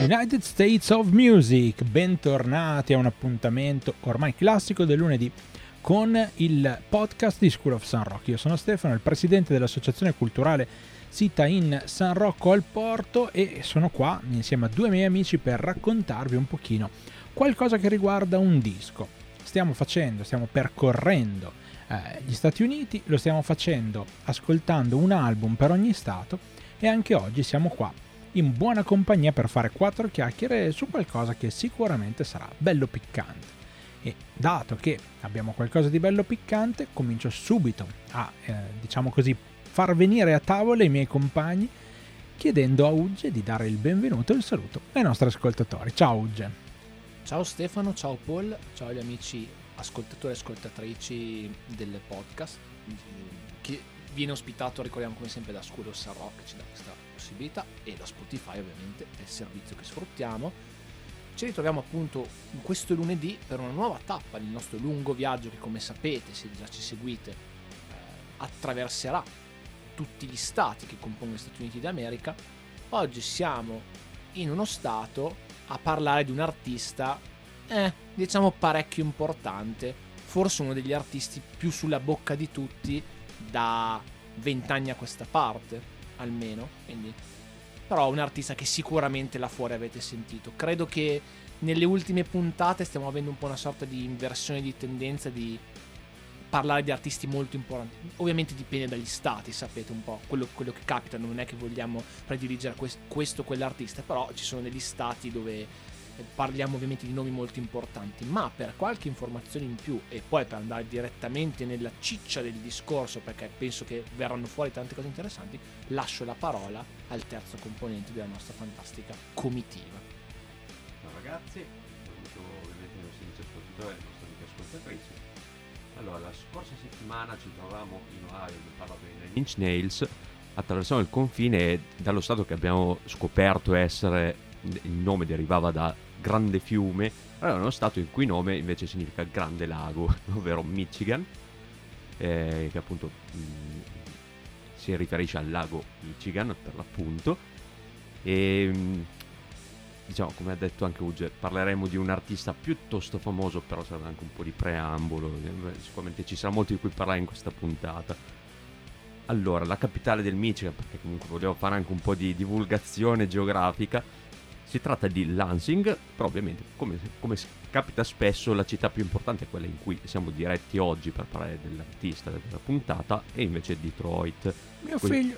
United States of Music, bentornati a un appuntamento ormai classico del lunedì con il podcast di School of San Rocco. Io sono Stefano, il presidente dell'associazione culturale sita in San Rocco al Porto e sono qua insieme a due miei amici per raccontarvi un pochino qualcosa che riguarda un disco. Stiamo facendo, stiamo percorrendo eh, gli Stati Uniti, lo stiamo facendo ascoltando un album per ogni stato e anche oggi siamo qua in buona compagnia per fare quattro chiacchiere su qualcosa che sicuramente sarà bello piccante. E dato che abbiamo qualcosa di bello piccante, comincio subito a, eh, diciamo così, far venire a tavola i miei compagni chiedendo a Ugge di dare il benvenuto e il saluto ai nostri ascoltatori. Ciao Ugge. Ciao Stefano, ciao Paul, ciao agli amici ascoltatori e ascoltatrici del podcast che viene ospitato, ricordiamo come sempre, da Rock, che ci dà questa possibilità, e da Spotify ovviamente, è il servizio che sfruttiamo. Ci ritroviamo appunto questo lunedì per una nuova tappa nel nostro lungo viaggio che come sapete, se già ci seguite, eh, attraverserà tutti gli stati che compongono gli Stati Uniti d'America. Oggi siamo in uno stato a parlare di un artista, eh, diciamo parecchio importante, forse uno degli artisti più sulla bocca di tutti da vent'anni a questa parte, almeno. Quindi, però un artista che sicuramente là fuori avete sentito. Credo che nelle ultime puntate stiamo avendo un po' una sorta di inversione di tendenza di parlare di artisti molto importanti. Ovviamente dipende dagli stati, sapete un po' quello, quello che capita, non è che vogliamo prediligere questo o quell'artista, però ci sono degli stati dove parliamo ovviamente di nomi molto importanti, ma per qualche informazione in più e poi per andare direttamente nella ciccia del discorso, perché penso che verranno fuori tante cose interessanti, lascio la parola al terzo componente della nostra fantastica comitiva. Ciao ragazzi, saluto ovviamente i nostri amici ascoltatori e le nostre amiche ascoltatrici. Allora, la scorsa settimana ci trovavamo in Ohio, abbiamo parlato di Inch Nails, attraversando il confine dallo stato che abbiamo scoperto essere il nome derivava da grande fiume, allora uno stato il cui nome invece significa grande lago, ovvero Michigan, eh, che appunto mh, mm, si riferisce al lago Michigan per l'appunto. E mh, diciamo, come ha detto anche Uge, parleremo di un artista piuttosto famoso, però sarà anche un po' di preambolo, eh, sicuramente ci sarà molto di cui parlare in questa puntata. Allora, la capitale del Michigan, perché comunque volevo fare anche un po' di divulgazione geografica, si tratta di Lansing, però ovviamente come, come, capita spesso la città più importante è quella in cui siamo diretti oggi per parlare dell'artista della puntata e invece Detroit. Mio con... figlio.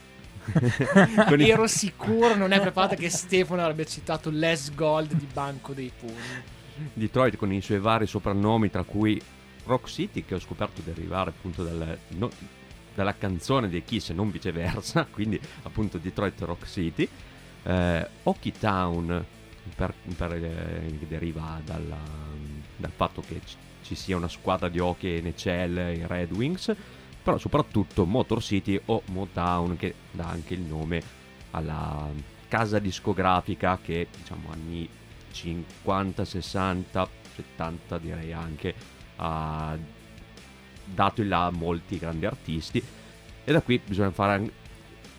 con Ero sicuro, non è preparato che Stefano avrebbe citato Les Gold di Banco dei Pugni. Detroit con i suoi vari soprannomi, tra cui Rock City, che ho scoperto derivare appunto dal, no, dalla canzone dei Kiss e non viceversa, quindi appunto Detroit Rock City eh, Hockey Town per, per, eh, deriva dalla, dal fatto che ci, sia una squadra di hockey NHL, i Red Wings, però soprattutto Motor City o Motown che dà anche il nome alla casa discografica che diciamo anni 50, 60, 70 direi anche ha dato in là molti grandi artisti. E da qui bisogna fare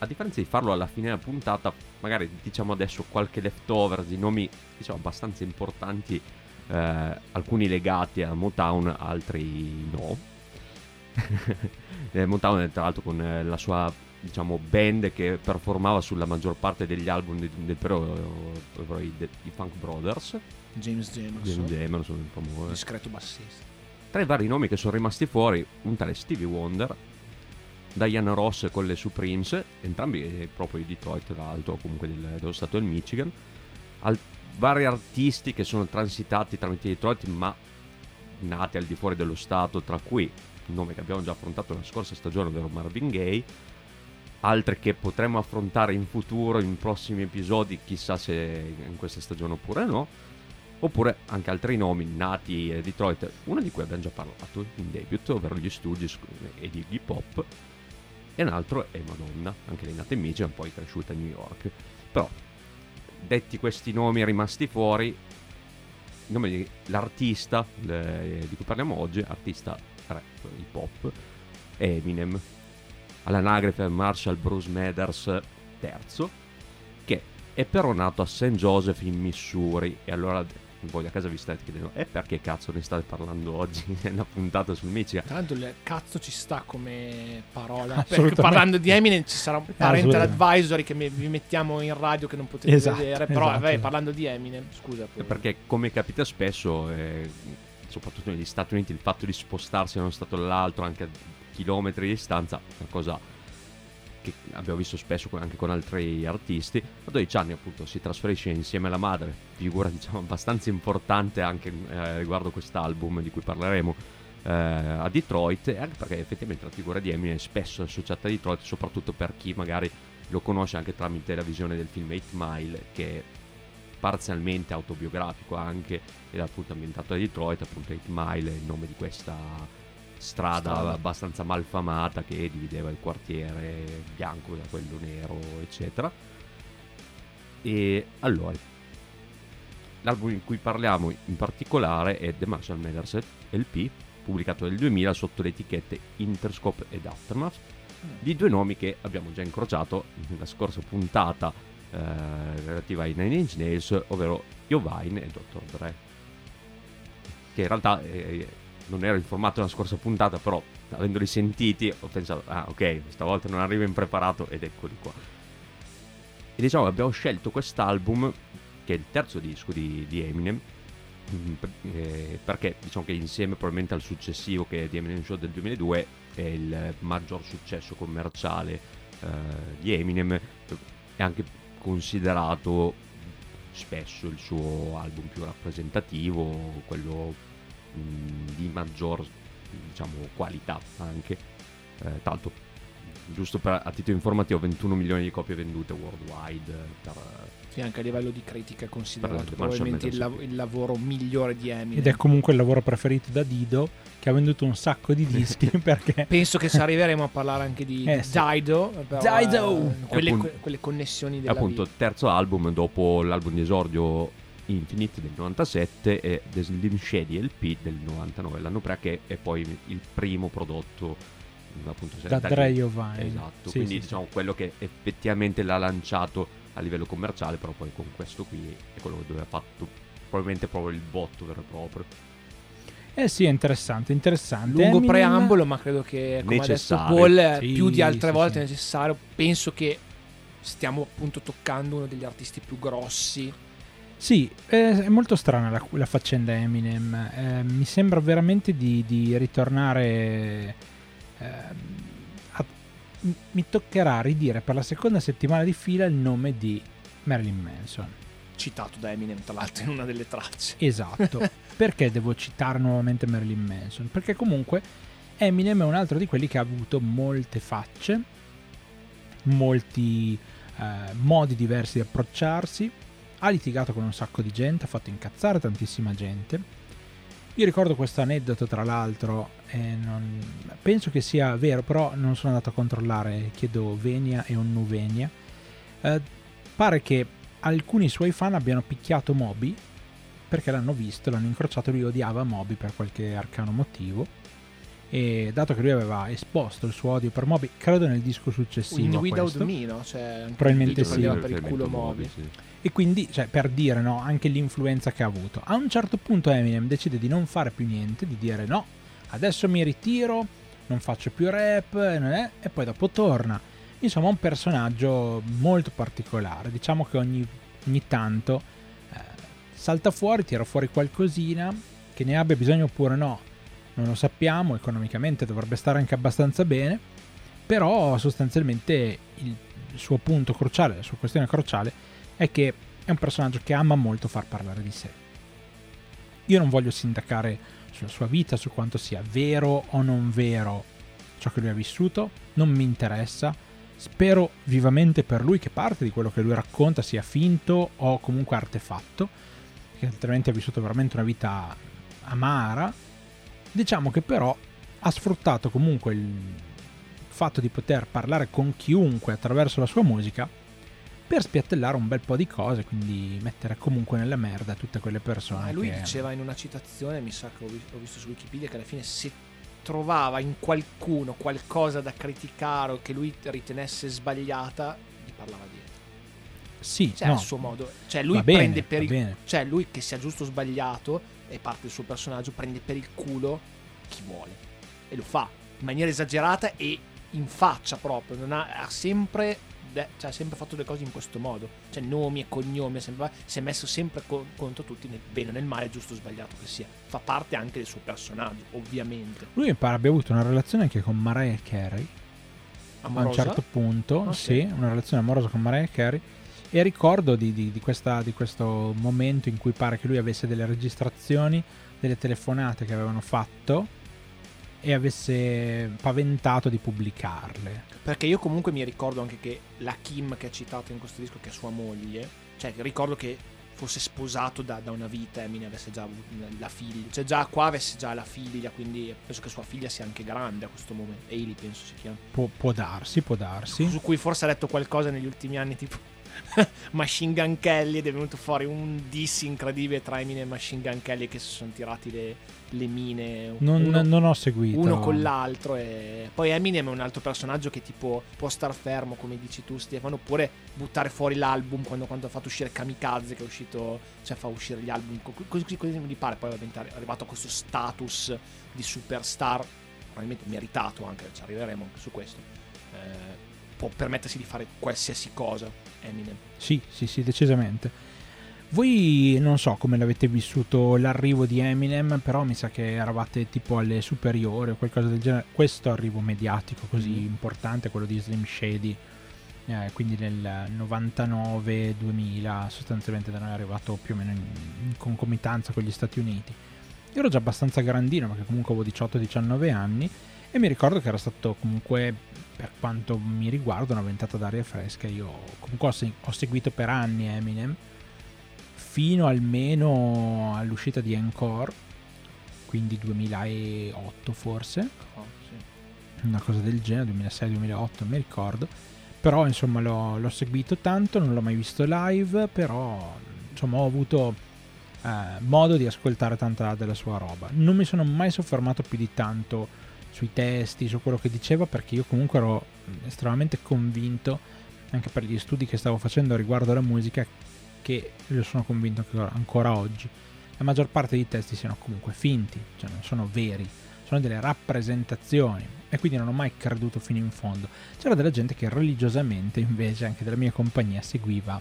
a differenza di farlo alla fine della puntata magari diciamo adesso qualche leftover di nomi diciamo abbastanza importanti, eh, alcuni legati a Motown, altri no. eh, Motown tra l'altro con eh, la sua diciamo band che performava sulla maggior parte degli album del, del periodo i, i Funk Brothers. James Jamerson. James Jamerson il famoso discreto bassista. Tra i vari nomi che sono rimasti fuori un tale Stevie Wonder Diana Ross con le Supremes, entrambi proprio di Detroit tra l'altro, comunque del, dello stato del Michigan, Al, vari artisti che sono transitati tramite Detroit ma nati al di fuori dello stato, tra cui il nome che abbiamo già affrontato la scorsa stagione, ovvero Marvin Gaye, altre che potremo affrontare in futuro, in prossimi episodi, chissà se in questa stagione oppure no, oppure anche altri nomi nati a Detroit, uno di cui abbiamo già parlato in debut, ovvero gli Studios e di hip hop, e un altro è Madonna, anche lei nata in Michigan, poi cresciuta a New York. Però, detti questi nomi rimasti fuori, il nome dell'artista le, di cui parliamo oggi, artista rap, hip hop, è Eminem. All'anagrafe Marshall Bruce Mathers III, che è però nato a St. Joseph in Missouri e allora voi a casa vi state chiedendo e perché cazzo ne state parlando oggi è una puntata sul Michigan Tra l'altro il cazzo ci sta come parola. Perché parlando di Eminem ci sarà un parental advisory che vi mettiamo in radio che non potete Esatto, vedere. Però esatto, vabbè, parlando di Eminem, scusa. poi- perché come capita spesso eh, soprattutto negli Stati Uniti il fatto di spostarsi da uno stato all'altro anche a chilometri di distanza è una cosa che abbiamo visto spesso anche con altri artisti a 12 anni appunto si trasferisce insieme alla madre figura diciamo abbastanza importante anche eh, riguardo quest'album di cui parleremo eh, a Detroit anche perché effettivamente la figura di Eminem è spesso associata a Detroit soprattutto per chi magari lo conosce anche tramite la visione del film 8 Mile che è parzialmente autobiografico anche ed appunto ambientato a Detroit appunto 8 Mile è il nome di questa strada, Strada. abbastanza malfamata che divideva il quartiere bianco da quello nero eccetera e allora l'album in cui parliamo in particolare è The Marshall Mathers LP pubblicato nel 2000 sotto le etichette Interscope ed Aftermath di due nomi che abbiamo già incrociato nella scorsa puntata eh, relativa ai Nine Inch Nails, ovvero Jovine e Dr. Dre. Che in realtà eh, non ero informato nella scorsa puntata, però avendoli sentiti ho pensato, ah ok, stavolta non arrivo impreparato ed eccoli qua. E diciamo abbiamo scelto quest'album, che è il terzo disco di, di Eminem, mm, eh, perché diciamo che insieme probabilmente al successivo che è The Eminem Show del 2002 è il maggior successo commerciale eh, di Eminem è anche considerato spesso il suo album più rappresentativo quello di maggior diciamo qualità anche eh, tanto giusto per, a titolo informativo 21 milioni di copie vendute worldwide per, Sì, anche a livello di critica è considerato probabilmente il, lav- il lavoro migliore di Eminem. Ed è comunque il lavoro preferito da Dido, che ha venduto un sacco di dischi perché Penso che se arriveremo a parlare anche di Eh, sì. Dido, però, Dido! eh, quelle, appunto- que- quelle connessioni della appunto vita. terzo album dopo l'album di esordio Infinite del 97 e The Slim Shady LP del 99 l'anno prima che è poi il primo prodotto appunto da Dre. Giovanni. esatto Sì, quindi sì, sì. diciamo quello che effettivamente l'ha lanciato a livello commerciale però poi con questo qui è quello dove ha fatto probabilmente proprio il botto vero e proprio Eh sì, è interessante, interessante. Lungo Eminem- preambolo, ma credo che come ha detto. Paul, eh, Sì, più di altre sì, volte sì. è necessario. Penso che stiamo appunto toccando uno degli artisti più grossi. Sì, eh, è molto strana la, la faccenda Eminem. Eh, mi sembra veramente di, di ritornare. ehm, a- mi toccherà ridire per la seconda settimana di fila il nome di Marilyn Manson. Citato da Eminem, tra l'altro, in una delle tracce. Esatto. Perché devo citare nuovamente Marilyn Manson? Perché comunque Eminem è un altro di quelli che ha avuto molte facce, molti eh, modi diversi di approcciarsi, ha litigato con un sacco di gente, ha fatto incazzare tantissima gente. Io ricordo questo aneddoto, tra l'altro, e non- penso che sia vero, però non sono andato a controllare, chiedo Venia e un Nuvenia. Eh, pare che alcuni suoi fan abbiano picchiato Moby perché l'hanno visto, l'hanno incrociato, lui odiava Moby per qualche arcano motivo. E dato che lui aveva esposto il suo odio per Moby, credo nel disco successivo. In Without questo, Me, no? Cioè, Probabilmente il sì. per il culo Moby. sì. E quindi, cioè, per dire, no, anche l'influenza che ha avuto. A un certo punto Eminem decide di non fare più niente, di dire no, adesso mi ritiro, non faccio più rap, e non è- e poi dopo torna. Insomma, un personaggio molto particolare. Diciamo che ogni, ogni tanto eh, salta fuori, tira fuori qualcosina, che ne abbia bisogno oppure no. Non lo sappiamo, economicamente dovrebbe stare anche abbastanza bene, però sostanzialmente il suo punto cruciale, la sua questione cruciale è che è un personaggio che ama molto far parlare di sé. Io non voglio sindacare sulla sua vita, su quanto sia vero o non vero ciò che lui ha vissuto, non mi interessa. Spero vivamente per lui che parte di quello che lui racconta sia finto o comunque artefatto, che altrimenti ha vissuto veramente una vita amara. Diciamo che però ha sfruttato comunque il fatto di poter parlare con chiunque attraverso la sua musica per spiattellare un bel po' di cose, quindi mettere comunque nella merda tutte quelle persone. Ma lui che- diceva in una citazione, mi sa che ho vi- ho visto su Wikipedia, che alla fine se trovava in qualcuno qualcosa da criticare o che lui ritenesse sbagliata, gli parlava dietro. Sì, Cioè, no, al suo modo. Cioè, lui bene, prende per il. Cioè, lui che sia giusto o sbagliato, è parte del suo personaggio, prende per il culo chi vuole. E lo fa in maniera esagerata e in faccia proprio. Non ha, ha sempre. cioè, ha sempre fatto le cose in questo modo. Cioè, nomi e cognomi. sempre- si è messo sempre co- contro tutti, nel bene o nel male, giusto o sbagliato che sia. Fa parte anche del suo personaggio, ovviamente. Lui mi pare abbia avuto una relazione anche con Mariah Carey. A un Amorosa? certo punto, Ah, sì, una relazione amorosa con Mariah Carey. E ricordo di, di- di questa- di questo momento in cui pare che lui avesse delle registrazioni, delle telefonate che avevano fatto e avesse paventato di pubblicarle. Perché io comunque mi ricordo anche che la Kim che ha citato in questo disco, che è sua moglie, cioè ricordo che fosse sposato da, da una vita, Eminem avesse già avuto la figlia, cioè già qua avesse già la figlia, quindi penso che sua figlia sia anche grande a questo momento, Hailey penso si chiama, Può, può darsi, può darsi. su cui forse ha detto qualcosa negli ultimi anni tipo Machine Gun Kelly ed è venuto fuori un diss incredibile tra Eminem e Machine Gun Kelly che si sono tirati le, le mine. Non, uno- non ho seguito. uno con l'altro e poi Eminem è un altro personaggio che tipo può star fermo come dici tu Stefano oppure buttare fuori l'album quando, quando ha fatto uscire Kamikaze che è uscito cioè fa uscire gli album. Co- così, così mi pare poi è arrivato a questo status di superstar probabilmente meritato anche ci arriveremo anche su questo Eh, può permettersi di fare qualsiasi cosa Eminem Sì, sì, sì, decisamente. Voi non so come l'avete vissuto l'arrivo di Eminem, però mi sa che eravate tipo alle superiori o qualcosa del genere. Questo arrivo mediatico così Mm. importante, quello di Slim Shady, eh, quindi nel 99-2000, sostanzialmente da noi è arrivato più o meno in, in concomitanza con gli Stati Uniti. Io ero già abbastanza grandino perché comunque avevo 18-19 anni e mi ricordo che era stato comunque, per quanto mi riguarda, una ventata d'aria fresca. Io comunque ho, se- ho seguito per anni Eminem, fino almeno all'uscita di Encore, quindi 2008 forse, Oh, sì. una cosa del genere, 2006-2008, non mi ricordo. Però insomma l'ho, l'ho seguito tanto, non l'ho mai visto live, però insomma ho avuto eh, modo di ascoltare tanta della sua roba. Non mi sono mai soffermato più di tanto sui testi, su quello che diceva, perché io comunque ero estremamente convinto, anche per gli studi che stavo facendo riguardo alla musica, che io sono convinto che ancora oggi la maggior parte dei testi siano comunque finti, cioè non sono veri, sono delle rappresentazioni e quindi non ho mai creduto fino in fondo. C'era della gente che religiosamente invece anche della mia compagnia seguiva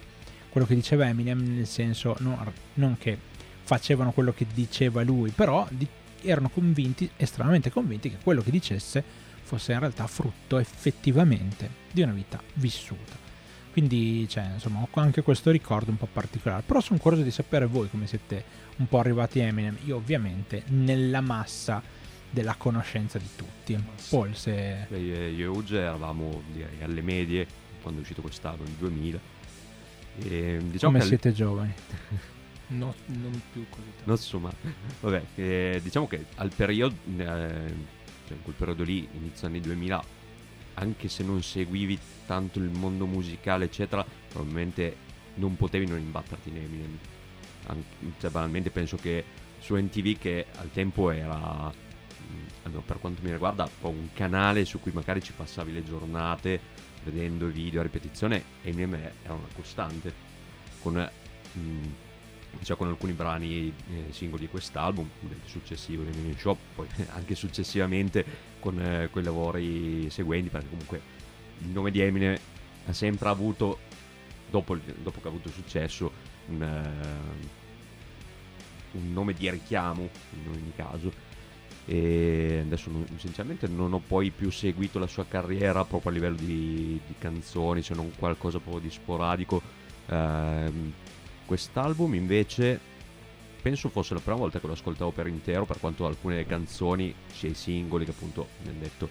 quello che diceva Eminem nel senso non, non che facevano quello che diceva lui, però di- erano convinti, estremamente convinti che quello che dicesse fosse in realtà frutto effettivamente di una vita vissuta. Quindi, cioè, insomma, ho anche questo ricordo un po' particolare. Però sono curioso di sapere voi come siete un po' arrivati a Eminem. Io, ovviamente, nella massa della conoscenza di tutti. Paul, se. Beh, io e Uge eravamo direi, alle medie quando è uscito quest'album nel 2000. E, diciamo come siete giovani? No, non più così tanto. Non insomma, vabbè, eh, diciamo che al periodo, eh, cioè in quel periodo lì, inizio anni 2000, anche se non seguivi tanto il mondo musicale, eccetera, probabilmente non potevi non imbatterti in Eminem. Anche, cioè, banalmente penso che su NTV, che al tempo era, mh, almeno per quanto mi riguarda, un canale su cui magari ci passavi le giornate vedendo i video a ripetizione, Eminem era una costante. Con, mh, cioè con alcuni brani eh, singoli di quest'album, successivo di Minion Shop, poi anche successivamente con eh, quei lavori seguenti, perché comunque il nome di Eminem ha sempre avuto, dopo, dopo che ha avuto successo, un, eh, un nome di richiamo in ogni caso. E adesso sinceramente non ho poi più seguito la sua carriera proprio a livello di, di canzoni, se non qualcosa proprio di sporadico. Ehm, Quest'album invece penso fosse la prima volta che lo ascoltavo per intero, per quanto alcune canzoni, sia i singoli che appunto mi hanno detto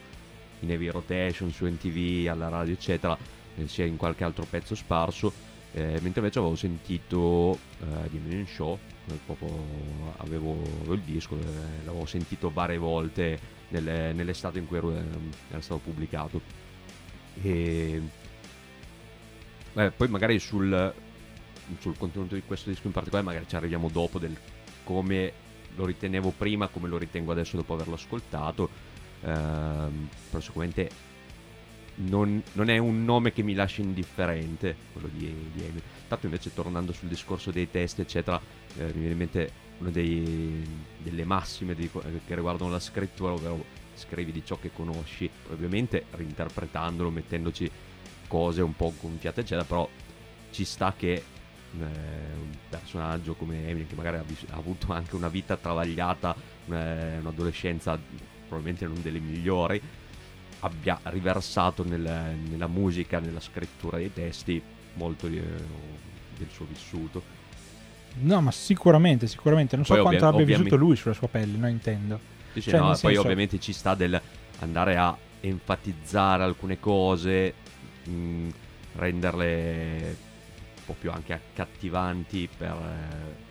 in heavy rotation su NTV, alla radio eccetera, eh, sia in qualche altro pezzo sparso, eh, mentre invece avevo sentito eh, di Eminem Show, eh, avevo, avevo il disco, eh, l'avevo sentito varie volte nelle- nell'estate in cui ero, ehm, era stato pubblicato. E Beh, poi magari sul, sul contenuto di questo disco in particolare magari ci arriviamo dopo del come lo ritenevo prima, come lo ritengo adesso dopo averlo ascoltato. Ehm, però sicuramente non, non è un nome che mi lascia indifferente, quello di, di Eminem. Tanto invece tornando sul discorso dei testi, eccetera, eh, mi viene in mente una dei, delle massime di, che riguardano la scrittura, ovvero scrivi di ciò che conosci, ovviamente reinterpretandolo, mettendoci cose un po' gonfiate, eccetera, però ci sta che un personaggio come Eminem, che magari ha, vis- ha, avuto anche una vita travagliata, eh, un'adolescenza probabilmente non delle migliori, abbia riversato nel, nella musica, nella scrittura dei testi molto di, del suo vissuto. No, ma sicuramente, sicuramente. Non so poi quanto ovvi- abbia vissuto lui sulla sua pelle, no intendo. Dice, cioè, no, poi senso... ovviamente ci sta del andare a enfatizzare alcune cose, mh, renderle un po' più anche accattivanti per... Eh,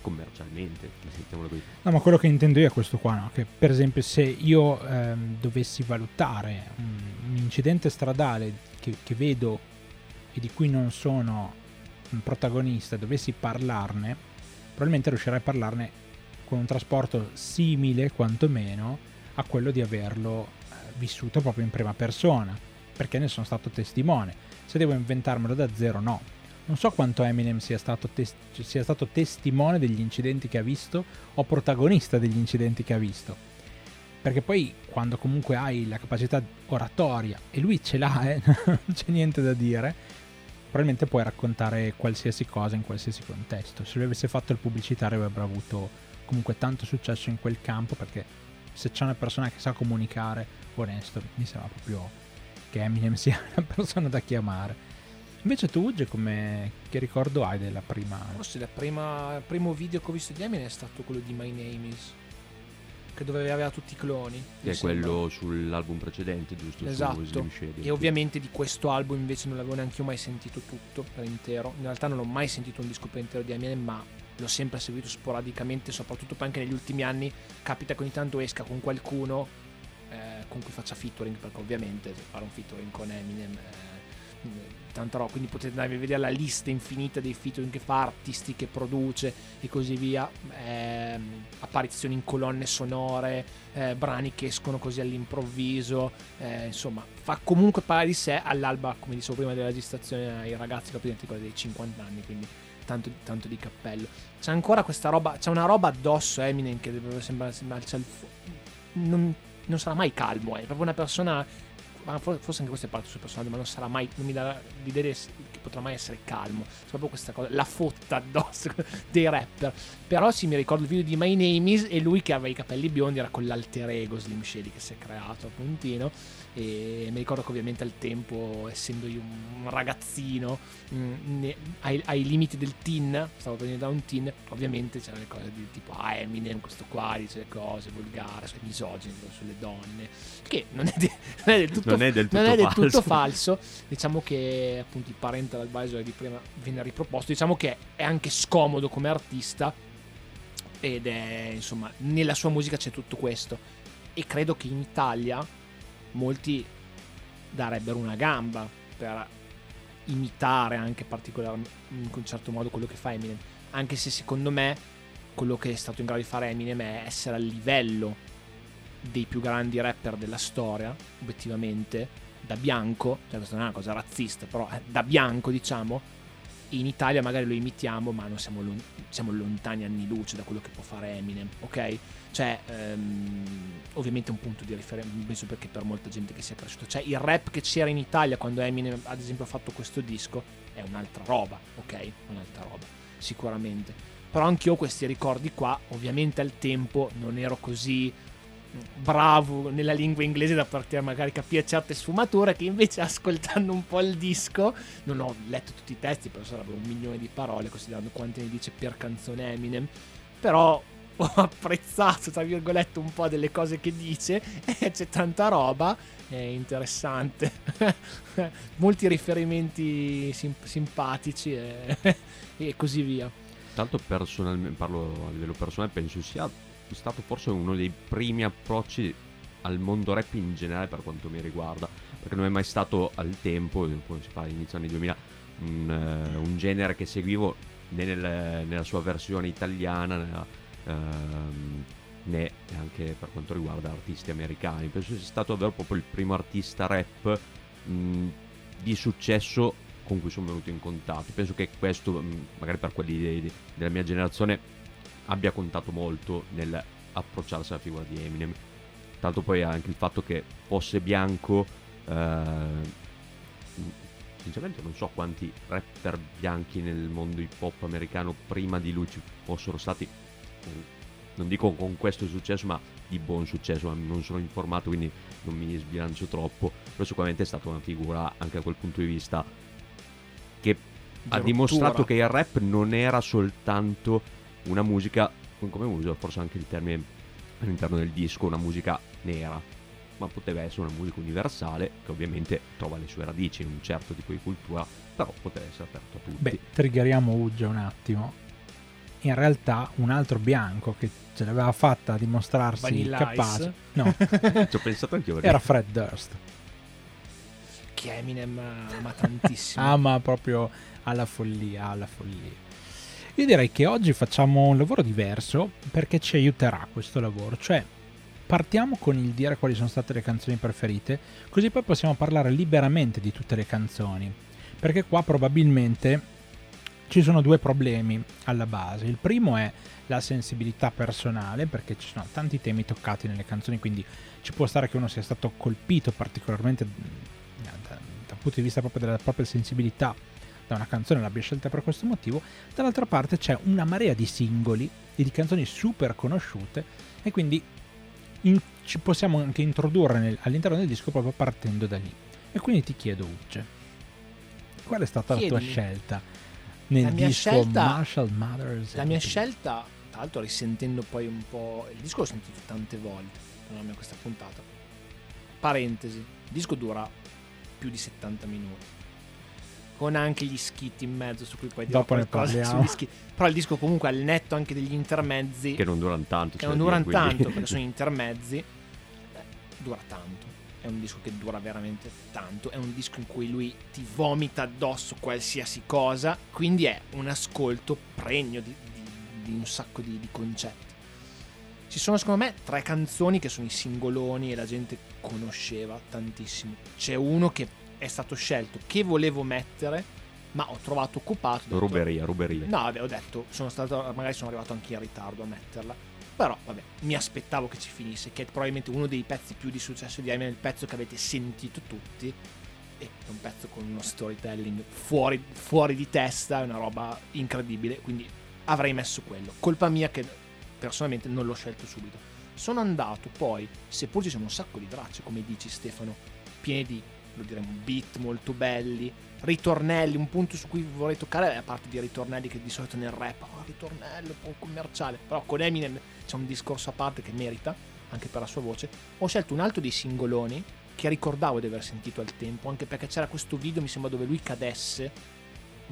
commercialmente, così. No, ma quello che intendo io è questo qua, no? che per esempio se io ehm, dovessi valutare un, un incidente stradale che, che, vedo e di cui non sono un protagonista, dovessi parlarne, probabilmente riuscirei a parlarne con un trasporto simile quantomeno a quello di averlo eh, vissuto proprio in prima persona, perché ne sono stato testimone. Se devo inventarmelo da zero, no non so quanto Eminem sia stato, tes- sia stato testimone degli incidenti che ha visto o protagonista degli incidenti che ha visto. Perché poi quando comunque hai la capacità oratoria, e lui ce l'ha, eh, non c'è niente da dire, probabilmente puoi raccontare qualsiasi cosa in qualsiasi contesto. Se lui avesse fatto il pubblicitario avrebbe avuto comunque tanto successo in quel campo perché se c'è una persona che sa comunicare, onesto, mi sembra proprio che Eminem sia una persona da chiamare. Invece tu, Uge, come... che ricordo hai della prima... Forse il primo video che ho visto di Eminem è stato quello di My Name Is che dove aveva tutti i cloni. Che è sembra. quello sull'album precedente, giusto? Esatto. E ovviamente di questo album invece non l'avevo neanche io mai sentito tutto per intero. In realtà non ho mai sentito un disco per intero di Eminem, ma l'ho sempre seguito sporadicamente, soprattutto poi anche negli ultimi anni capita che ogni tanto esca con qualcuno eh, con cui faccia featuring, perché ovviamente fare un featuring con Eminem... Eh, tanta roba, quindi potete andare a vedere la lista infinita dei featuring che fa, artisti che produce e così via, eh, apparizioni in colonne sonore, eh, brani che escono così all'improvviso, eh, insomma fa comunque parlare di sé all'alba, come dicevo prima della registrazione, ai ragazzi capitenti quelli dei 50 anni, quindi tanto, tanto, di cappello. C'è ancora questa roba, c'è una roba addosso Eminem che sembra, sembra non, non sarà mai calmo, è proprio una persona ma forse anche questo è parte del suo personaggio, ma non sarà mai, non mi dà l'idea che potrà mai essere calmo. C'è proprio questa cosa, la fotta addosso dei rapper. Però sì, mi ricordo il video di My Name Is e lui che aveva i capelli biondi era con l'alter ego Slim Shady che si è creato appuntino e mi ricordo che ovviamente al tempo essendo io un ragazzino mh, mm, ne, ai, ai, limiti del teen stavo venendo da un teen ovviamente c'erano le cose di tipo ah Eminem questo qua dice le cose volgari cioè misogini sulle donne che non è, de, non è del tutto, non è del tutto, è del falso. tutto falso. diciamo che appunto il parental advisor di prima viene riproposto. Diciamo che è anche scomodo come artista ed è insomma nella sua musica c'è tutto questo. E credo che in Italia molti darebbero una gamba per imitare anche in un certo modo quello che fa Eminem. Anche se secondo me quello che è stato in grado di fare Eminem è essere al livello dei più grandi rapper della storia obiettivamente da bianco cioè questa non è una cosa razzista però eh, da bianco diciamo in Italia magari lo imitiamo ma non siamo, lon- siamo lontani anni luce da quello che può fare Eminem ok c'è um, ovviamente un punto di riferimento, penso perché per molta gente che sia cresciuto, cioè il rap che c'era in Italia quando Eminem ad esempio ha fatto questo disco è un'altra roba, ok? Un'altra roba, sicuramente. Però anch'io ho questi ricordi qua, ovviamente al tempo non ero così bravo nella lingua inglese da poter magari capire certe sfumature che invece ascoltando un po' il disco non ho letto tutti i testi però sarebbero un milione di parole considerando quante ne dice per canzone Eminem però ho apprezzato, tra virgolette, un po' delle cose che dice e c'è tanta roba, è interessante. Molti riferimenti sim- simpatici e, e, così via. Tanto personalmente, parlo a livello personale, penso sia stato forse uno dei primi approcci al mondo rap in generale per quanto mi riguarda, perché non è mai stato al tempo, poi si parla inizio anni 2000, un, uh, un genere che seguivo né nel, nella sua versione italiana, nella, ehm, né anche per quanto riguarda artisti americani. Penso sia stato davvero proprio il primo artista rap mh, di successo con cui sono venuto in contatto. Penso che questo, mh, magari per quelli de- de- della mia generazione, abbia contato molto nel approcciarsi alla figura di Eminem. Tanto poi anche il fatto che fosse bianco. eh, sinceramente non so quanti rapper bianchi nel mondo hip hop americano prima di lui ci fossero stati. Non dico con questo successo, ma di buon successo. Non sono informato, quindi non mi sbilancio troppo. Però sicuramente è stata una figura anche da quel punto di vista che ha Di dimostrato che il rap non era soltanto una musica, come uso forse anche il termine all'interno del disco, una musica nera, ma poteva essere una musica universale che ovviamente trova le sue radici in un certo tipo di cultura, però poteva essere aperto a tutti. Beh, triggeriamo Uggia un attimo. In realtà un altro bianco che ce l'aveva fatta a dimostrarsi Vanilla capace. Ice. No, Ci ho pensato anche io. era Fred Durst. Che Eminem ama tantissimo. Ama proprio alla follia, alla follia. Io direi che oggi facciamo un lavoro diverso perché ci aiuterà questo lavoro, cioè partiamo con il dire quali sono state le canzoni preferite, così poi possiamo parlare liberamente di tutte le canzoni, perché qua probabilmente ci sono due problemi alla base. Il primo è la sensibilità personale, perché ci sono tanti temi toccati nelle canzoni, quindi ci può stare che uno sia stato colpito particolarmente mm, da- dal punto di vista proprio della propria sensibilità da una canzone l'abbia scelta per questo motivo, dall'altra parte c'è una marea di singoli e di canzoni super conosciute e quindi in- ci possiamo anche introdurre nel- all'interno del disco proprio partendo da lì. E quindi ti chiedo, Ucce, qual è stata la tua scelta nel La disco scelta- Marshall Mathers? La mia scelta, tra l'altro risentendo poi un po'... Il disco l'ho sentito tante volte durante questa puntata. Parentesi, il disco dura più di 70 minuti. Con anche gli skit in mezzo su cui poi dirò Dopo qualcosa sugli. Però il disco comunque al netto anche degli intermezzi Che non durano tanto. che cioè, non durano quindi- tanto perché sono intermezzi, eh, dura tanto. È un disco che dura veramente tanto. È un disco in cui lui ti vomita addosso qualsiasi cosa. Quindi è un ascolto pregno di, di- di un sacco di, di concetti. Ci sono secondo me tre canzoni che sono i singoloni e la gente conosceva tantissimo. C'è uno che è stato scelto che volevo mettere, ma ho trovato occupato. detto, Ruberia, ruberia. No, vabbè, ho detto, sono stato, magari sono arrivato anche in ritardo a metterla. Però, vabbè, mi aspettavo che ci finisse, che è probabilmente uno dei pezzi più di successo di Eminem, il pezzo che avete sentito tutti. E è un pezzo con uno storytelling fuori, fuori di testa, è una roba incredibile, quindi avrei messo quello. Colpa mia che personalmente non l'ho scelto subito. Sono andato poi, seppur ci sono un sacco di tracce, come dici Stefano, piene di, lo diremo, beat molto belli, ritornelli, un punto su cui vorrei toccare è la parte di ritornelli che di solito nel rap, oh, ritornello, un po' commerciale, però con Eminem c'è un discorso a parte che merita, anche per la sua voce. Ho scelto un altro dei singoloni che ricordavo di aver sentito al tempo, anche perché c'era questo video, mi sembra, dove lui cadesse,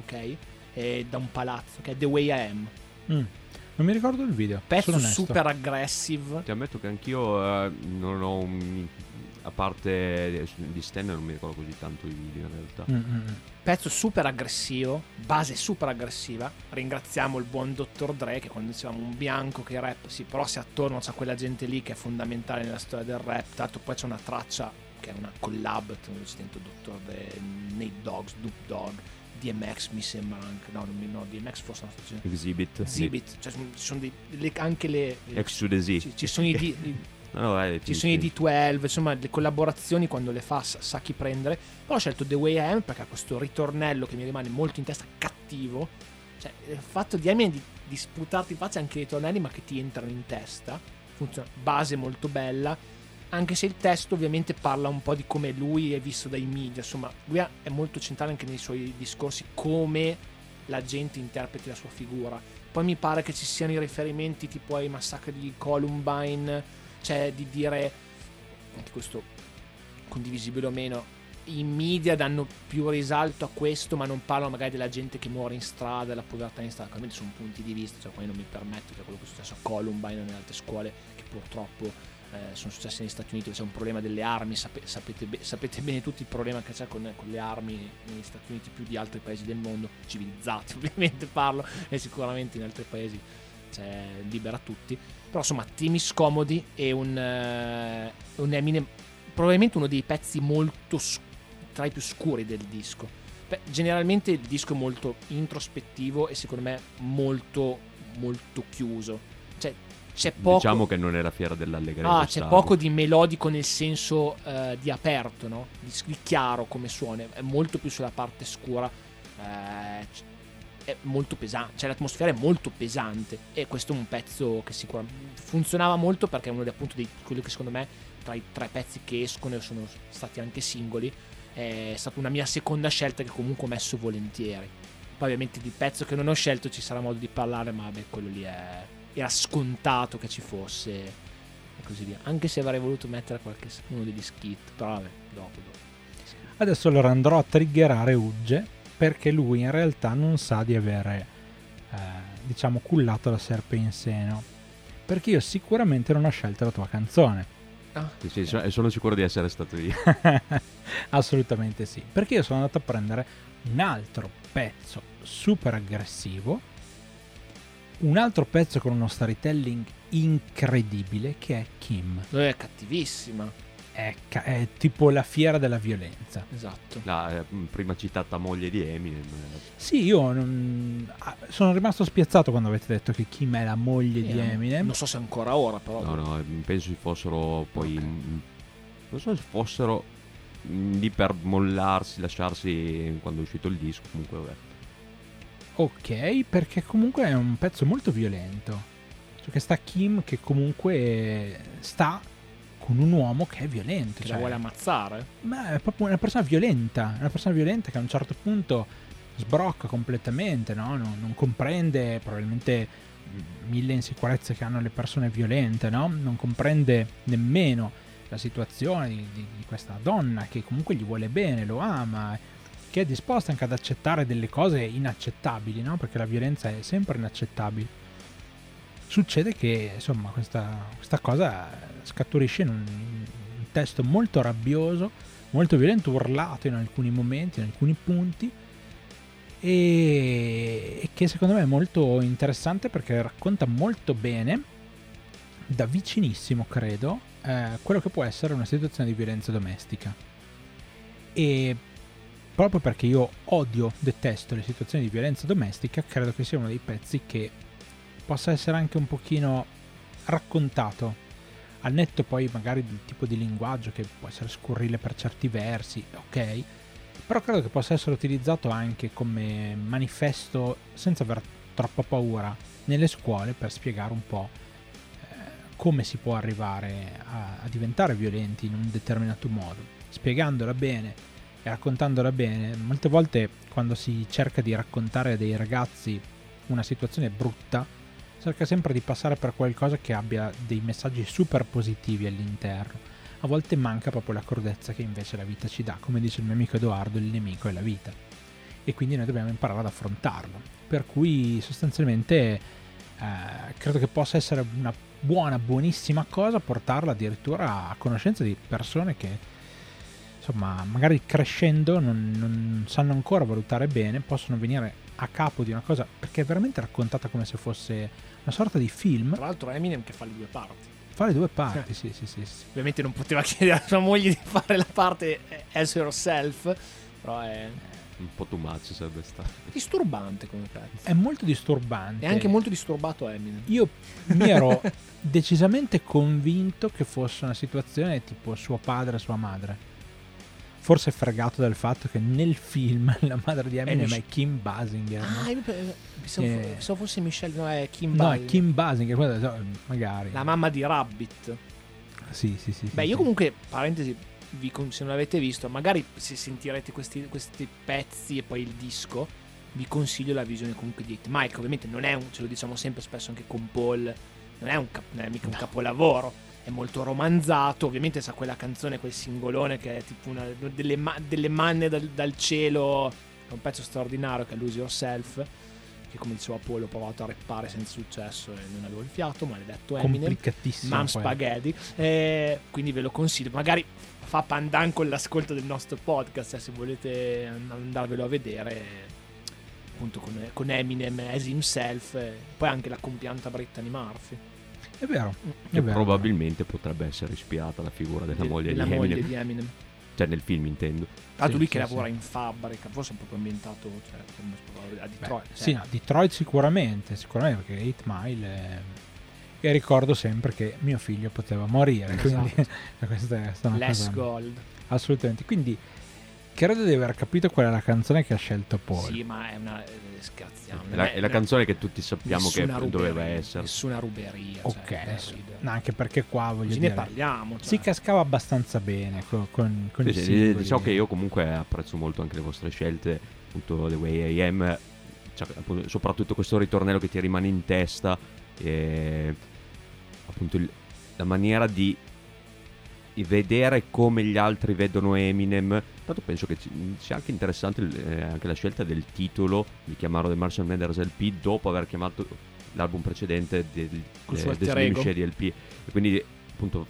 ok? E da un palazzo, che è The Way I Am. Mm. Non mi ricordo il video. Pezzo super aggressive. Ti ammetto che anch'io eh, non ho un... A parte di Stan non mi ricordo così tanto i video in realtà. Mm, mm, mm. Pezzo super aggressivo, base super aggressiva. Ringraziamo il buon Dr. Dre che quando dicevamo un bianco che rap, sì, però se attorno c'è quella gente lì che è fondamentale nella storia del rap. Tra l'altro poi c'è una traccia che è una collab, c'è dentro Dr. Dre, Nate Dogg, Snoop Dogg, DMX mi sembra anche, no, non mi no, DMX forse non sto dicendo. Exhibit. Exhibit, cioè ci sono dei- le- anche le... le- Ex to the Z. ci, ci sono i, i- No, vai, ci sono i D12, insomma, le collaborazioni quando le fa sa, sa chi prendere. Però ho scelto The Way I Am perché ha questo ritornello che mi rimane molto in testa, cattivo. Cioè, il fatto di Eminem di, di sputarti in faccia anche i ritornelli, ma che ti entrano in testa. Funziona. Base molto bella. Anche se il testo ovviamente parla un po' di come lui è visto dai media. Insomma, lui è molto centrale anche nei suoi discorsi, come la gente interpreti la sua figura. Poi mi pare che ci siano i riferimenti tipo ai massacri di Columbine, cioè di dire, anche questo condivisibile o meno, i media danno più risalto a questo, ma non parlano magari della gente che muore in strada, della povertà in strada. Ovviamente sono punti di vista, cioè poi non mi permetto, cioè quello che è successo a Columbine e nelle altre scuole, che purtroppo eh, sono successe negli Stati Uniti, c'è un problema delle armi, sape- sapete, be- sapete bene tutti il problema che c'è con, con le armi negli Stati Uniti più di altri paesi del mondo, civilizzati ovviamente parlo, e sicuramente in altri paesi c'è libera tutti. Però insomma, temi scomodi e un, eh, un Eminem, probabilmente uno dei pezzi molto s- tra i più scuri del disco. Beh, generalmente il disco è molto introspettivo e secondo me molto, molto chiuso. Cioè, c'è poco. Diciamo che non è la fiera dell'allegria. Ah, c'è poco di melodico nel senso eh, di aperto, no? Di, di chiaro come suona. È molto più sulla parte scura. Eh, è molto pesante, cioè l'atmosfera è molto pesante e questo è un pezzo che sicuramente funzionava molto perché è uno dei, appunto di quelli che secondo me tra i tre pezzi che escono e sono stati anche singoli è stata una mia seconda scelta che comunque ho messo volentieri. Poi ovviamente di pezzo che non ho scelto ci sarà modo di parlare, ma vabbè, quello lì è, era scontato che ci fosse e così via. Anche se avrei voluto mettere qualche, uno degli skit, però vabbè, dopo. dopo. Adesso allora andrò a triggerare Ugge perché lui in realtà non sa di avere, eh, diciamo, cullato la serpe in seno. Perché io sicuramente non ho scelto la tua canzone. Ah, sì, sì, sono, sicuro di essere stato io. Assolutamente sì. Perché io sono andato a prendere un altro pezzo super aggressivo, un altro pezzo con uno storytelling incredibile che è Kim. È cattivissima è, è, tipo la fiera della violenza. Esatto. La eh, prima citata moglie di Eminem. Sì, io non... Ah, sono rimasto spiazzato quando avete detto che Kim è la moglie Io di Eminem. Non so se ancora ora, però. No, no, penso ci fossero poi... Ok. mm, Non so se fossero lì per mollarsi, lasciarsi quando è uscito il disco. Comunque, vabbè. Ok, perché comunque è un pezzo molto violento. Cioè che sta Kim che comunque sta con un uomo che è violento. Che cioè- la vuole ammazzare? Ma è proprio una persona violenta, una persona violenta che a un certo punto sbrocca completamente, no? non, non comprende probabilmente mille insicurezze che hanno le persone violente, no? non comprende nemmeno la situazione di, di- di questa donna che comunque gli vuole bene, lo ama, che è disposta anche ad accettare delle cose inaccettabili, no? perché la violenza è sempre inaccettabile. Succede che insomma questa, questa cosa scaturisce in un, un testo molto rabbioso, molto violento, urlato in alcuni momenti, in alcuni punti, e, e che secondo me è molto interessante perché racconta molto bene, da vicinissimo credo, eh, quello che può essere una situazione di violenza domestica. E proprio perché io odio, detesto le situazioni di violenza domestica, credo che sia uno dei pezzi che possa essere anche un pochino raccontato al netto poi magari del tipo di linguaggio che può essere scurrile per certi versi, ok, però credo che possa essere utilizzato anche come manifesto senza aver troppa paura nelle scuole per spiegare un po' eh, come si può arrivare a, a diventare violenti in un determinato modo, spiegandola bene e raccontandola bene. Molte volte quando si cerca di raccontare a dei ragazzi una situazione brutta, cerca sempre di passare per qualcosa che abbia dei messaggi super positivi all'interno. A volte manca proprio la crudezza che invece la vita ci dà. Come dice il mio amico Edoardo, il nemico è la vita. E quindi noi dobbiamo imparare ad affrontarlo. Per cui sostanzialmente eh, credo che possa essere una buona, buonissima cosa portarla addirittura a conoscenza di persone che insomma magari crescendo non, non sanno ancora valutare bene, possono venire a capo di una cosa perché è veramente raccontata come se fosse una sorta di film. Tra l'altro Eminem che fa le due parti. Fa le due parti, sì, sì, sì. sì. Ovviamente non poteva chiedere a sua moglie di fare la parte as herself, però è Un po' too much sarebbe stato. disturbante come pezzo. È molto disturbante. È anche molto disturbato Eminem. Io mi ero decisamente convinto che fosse una situazione tipo suo padre e sua madre. Forse fregato dal fatto che nel film la madre di Eminem Mich- è Kim Basinger. no? Ah, pe- pensavo, Eh. pensavo fosse Michelle, no, è Kim No, è Basinger. Kim Basinger, no, magari. La mamma di Rabbit. Sì, sì, sì. Beh, sì, io sì. comunque, parentesi, vi se non l'avete visto, magari se sentirete questi, questi pezzi e poi il disco, vi consiglio la visione comunque di 8 Mike. Ovviamente non è un, ce lo diciamo sempre spesso anche con Paul, non è, un non è mica un capolavoro. È molto romanzato, ovviamente sa quella canzone, quel singolone che è tipo una delle, ma- delle manne dal, dal cielo, è un pezzo straordinario che è Lose Yourself, che come diceva Paul ho provato a reppare senza successo e non avevo il fiato, maledetto Eminem. Mam poi. Spaghetti. Eh, quindi ve lo consiglio. Magari fa pandan con l'ascolto del nostro podcast. eh, se volete and- andarvelo a vedere, appunto con, con Eminem as himself. eh, poi anche la compianta Brittany Murphy. È vero. Che È vero. probabilmente potrebbe essere ispirata alla figura della De- moglie della di moglie Eminem. di Eminem. cioè nel film intendo. L'altro Sì, lui sì, che sì. lavora in fabbrica, forse è proprio ambientato cioè, a Detroit. Beh, cioè, sì, no, Detroit sicuramente, sicuramente perché 8 Mile è- e ricordo sempre che mio figlio poteva morire, quindi questa è questa è una Less cosa Gold. assolutamente. Quindi credo di aver capito qual è la canzone che ha scelto Paul. Sì, ma è una... eh, scherziamo. È la, è la canzone che tutti sappiamo che nessuna doveva ruberia, essere. Nessuna ruberia. ok, cioè, adesso- David. no, anche perché qua voglio Così dire ne parliamo. Cioè. si cascava abbastanza bene co- con, con, Sì, i sì, singoli. diciamo che io comunque apprezzo molto anche le vostre scelte, appunto The Way I Am, cioè, appunto, soprattutto questo ritornello che ti rimane in testa, e appunto il- la maniera di vedere come gli altri vedono Eminem. Tanto penso che sia anche interessante eh, anche la scelta del titolo di chiamarlo The Martian Matters LP dopo aver chiamato l'album precedente del, eh, The Slim. Shady LP. E quindi appunto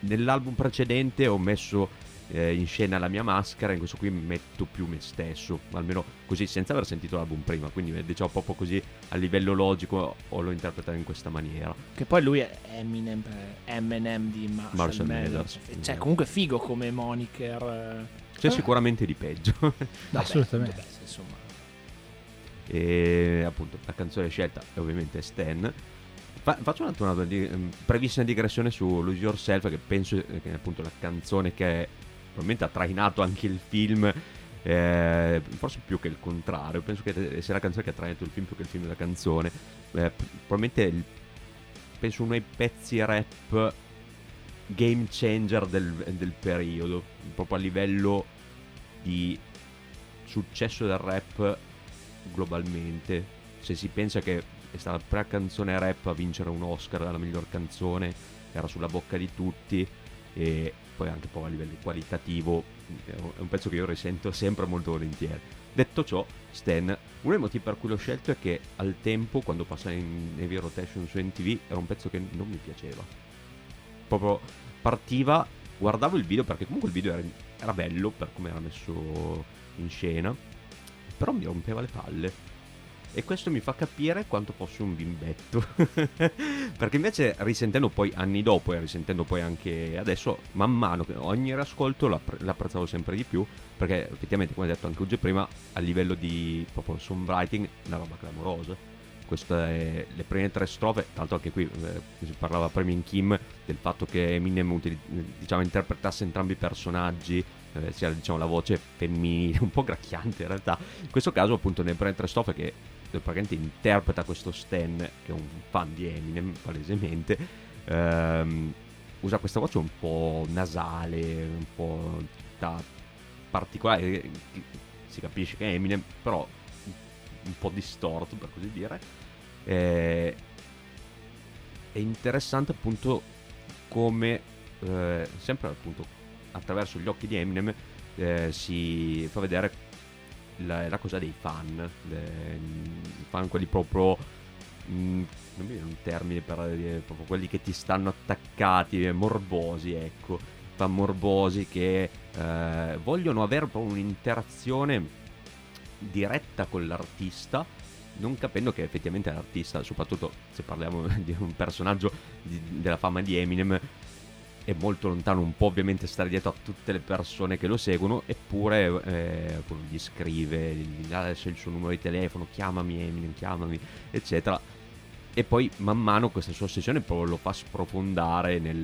nell'album precedente ho messo eh, in scena la mia maschera, in questo qui metto più me stesso, almeno così senza aver sentito l'album prima, quindi diciamo proprio così a livello logico o l'ho interpretato in questa maniera. Che poi lui è Eminem, eh, Eminem di Marshall, Marshall Mathers. Cioè, comunque figo come moniker. C'è Eh. sicuramente di peggio. Vabbè, Assolutamente. vabbè, insomma. e appunto la canzone scelta è ovviamente Stan. Fa- faccio un attimo una brevissima digressione su Lose Yourself, che penso eh, che è appunto la canzone che probabilmente ha trainato anche il film. eh, forse più che il contrario, penso che sia la canzone che ha trainato il film più che il film la canzone. Eh, probabilmente il- penso uno dei pezzi rap game changer del, del periodo, proprio a livello di successo del rap globalmente. Se si pensa che è stata la prima canzone rap a vincere un Oscar alla miglior canzone, era sulla bocca di tutti e poi anche poi a livello qualitativo è un- pezzo che io risento sempre molto volentieri. Detto ciò, Stan, uno dei motivi per cui l'ho scelto è che al tempo, quando passava in heavy rotation su NTV, era un pezzo che non mi piaceva. Proprio partiva, guardavo il video perché comunque il video era, era bello per come era messo in scena, però mi rompeva le palle. E questo mi fa capire quanto fossi un bimbetto. Perché invece risentendo poi anni dopo e risentendo poi anche adesso, man mano che ogni riascolto l'appre- l'apprezzavo sempre di più. Perché effettivamente, come detto anche Uge prima, a livello di proprio songwriting, una roba clamorosa. Queste le prime tre strofe, l'altro anche qui eh, si parlava prima in Kim del fatto che Eminem diciamo, interpretasse entrambi i personaggi, eh, sia diciamo, la voce femminile, un po' gracchiante in realtà. In questo caso appunto nelle prime tre strofe che praticamente interpreta questo Stan, che è un fan di Eminem palesemente, ehm, usa questa voce un po' nasale, un po' da particolare, eh, si capisce che è Eminem, però un po' distorto per così dire. Eh, è interessante appunto come eh, sempre appunto attraverso gli occhi di Eminem eh, si fa vedere la, la cosa dei fan, le- fan quelli proprio mm, non mi viene un termine per dire proprio quelli che ti stanno attaccati, eh, morbosi, ecco, fan morbosi che eh, vogliono avere proprio un'interazione diretta con l'artista, non capendo che effettivamente l'artista, soprattutto se parliamo di un personaggio di- della fama di Eminem, è molto lontano un po' ovviamente stare dietro a tutte le persone che lo seguono, eppure eh, gli scrive, gli lascia il suo numero di telefono, chiamami Eminem, chiamami, eccetera. E poi man mano questa sua ossessione lo fa sprofondare nel,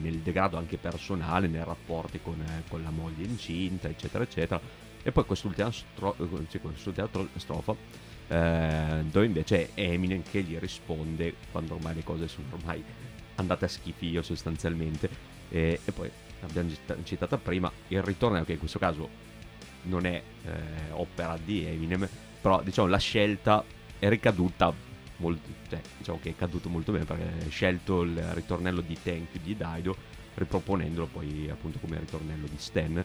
nel degrado anche personale, nei rapporti con, con la moglie incinta, eccetera, eccetera. E poi quest'ultima, stro- sì, quest'ultima tro- strofa, eh, dove invece è Eminem che gli risponde quando ormai le cose sono ormai andate a schifio sostanzialmente. E, e poi abbiamo cita- citato prima il ritorno, che in questo caso non è eh, opera di Eminem, però diciamo la scelta è ricaduta molto, cioè diciamo che è caduto molto bene perché ha scelto il ritornello di Thank You di Daido riproponendolo poi appunto come ritornello di Stan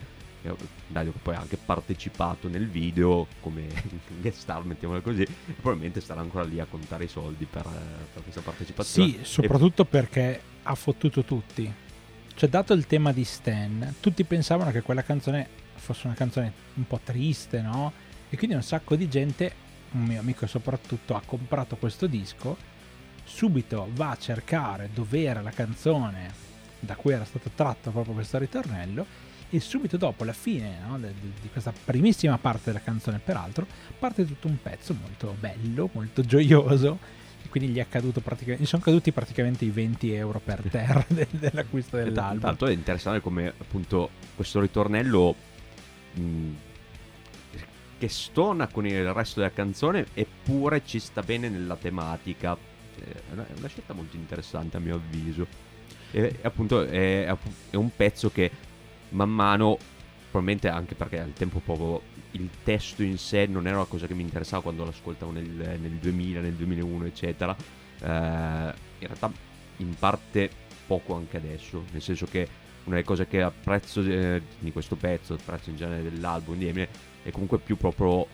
e Daido che poi ha anche partecipato nel video come guest star mettiamola così e probabilmente starà ancora lì a contare i soldi per, eh, per questa partecipazione Sì, soprattutto perché ha fottuto tutti. Cioè, dato il tema di Stan, tutti pensavano che quella canzone fosse una canzone un po' triste, no? E quindi un sacco di gente, un mio amico soprattutto, ha comprato questo disco, subito va a cercare dove era la canzone da cui era stato tratto proprio questo ritornello e subito dopo la fine no, de- di questa primissima parte della canzone, peraltro, parte tutto un pezzo molto bello, molto gioioso. E quindi gli è caduto praticamente, gli sono caduti praticamente i 20 euro per terra de- dell'acquisto E tra dell'album. l'altro è interessante come appunto questo ritornello mh, che stona con il resto della canzone eppure ci sta bene nella tematica. Eh, È una, è una scelta molto interessante a mio avviso. E, e appunto è, è un pezzo che man mano, probabilmente anche perché al tempo proprio il testo in sé non era una cosa che mi interessava quando l'ascoltavo nel, nel 2000, nel 2001 eccetera. Eh, in realtà in parte poco anche adesso, nel senso che una delle cose che apprezzo eh, di questo pezzo, apprezzo in genere dell'album di Eminem, è comunque più proprio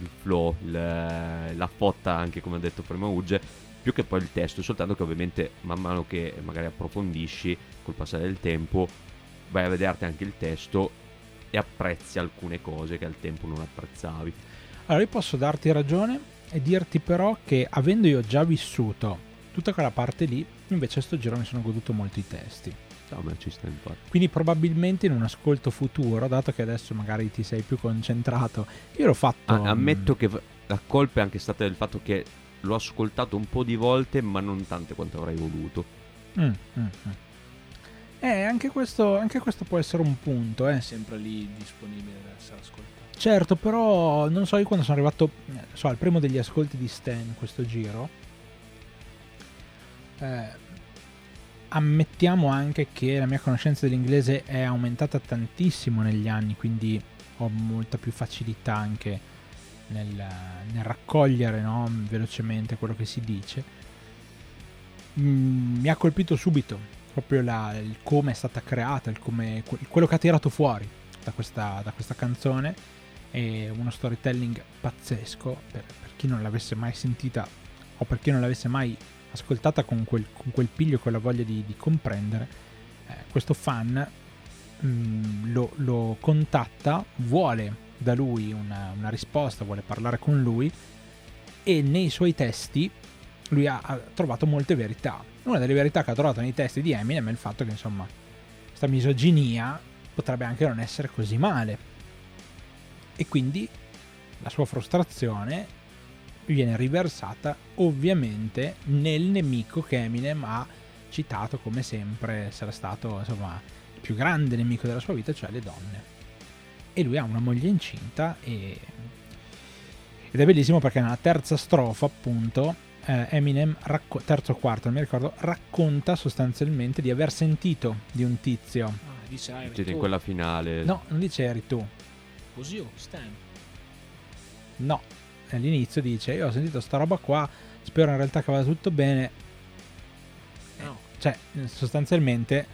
il flow, il- la fotta anche come ha detto prima Uge, più che poi il testo, soltanto che ovviamente man mano che magari approfondisci col passare del tempo vai a vederti anche il testo e apprezzi alcune cose che al tempo non apprezzavi. Allora io posso darti ragione e dirti però che avendo io già vissuto tutta quella parte lì, invece a sto giro mi sono goduto molto i testi. No, ma ci sta infatti. Quindi probabilmente in un ascolto futuro, dato che adesso magari ti sei più concentrato, io l'ho fatto... A- ammetto che la colpa è anche stata del fatto che l'ho ascoltato un po' di volte, ma non tante quanto avrei voluto. Mm, mm, mm. Eh, anche questo, anche questo può essere un punto, eh. È sempre lì disponibile da essere ascoltato. Certo, però non so, io quando sono arrivato eh, so, al primo degli ascolti di Stan in questo giro, eh, ammettiamo anche che la mia conoscenza dell'inglese è aumentata tantissimo negli anni, quindi ho molta più facilità anche nel, nel raccogliere no, velocemente quello che si dice. Mm, mi ha colpito subito proprio la- il come è stata creata, come, quello che ha tirato fuori da questa, da questa canzone è uno storytelling pazzesco per, per chi non l'avesse mai sentita o per chi non l'avesse mai ascoltata con quel, con quel piglio con la voglia di, di comprendere eh, questo fan mm, lo, lo contatta vuole da lui una, una risposta vuole parlare con lui e nei suoi testi lui ha, ha trovato molte verità una delle verità che ha trovato nei testi di Eminem è il fatto che insomma questa misoginia potrebbe anche non essere così male e quindi la sua frustrazione viene riversata ovviamente nel nemico che Eminem ha citato come sempre essere stato insomma il più grande nemico della sua vita, cioè le donne. E lui ha una moglie incinta e... ed è bellissimo perché nella terza strofa appunto eh, Eminem, racco- terzo o quarto non mi ricordo, racconta sostanzialmente di aver sentito di un tizio. Ah, dice, ah, eri Siete in tu. quella finale. No, non dice eri tu. Così o Stan? No, all'inizio dice io ho sentito sta roba qua, spero in realtà che vada tutto bene. No. Cioè, sostanzialmente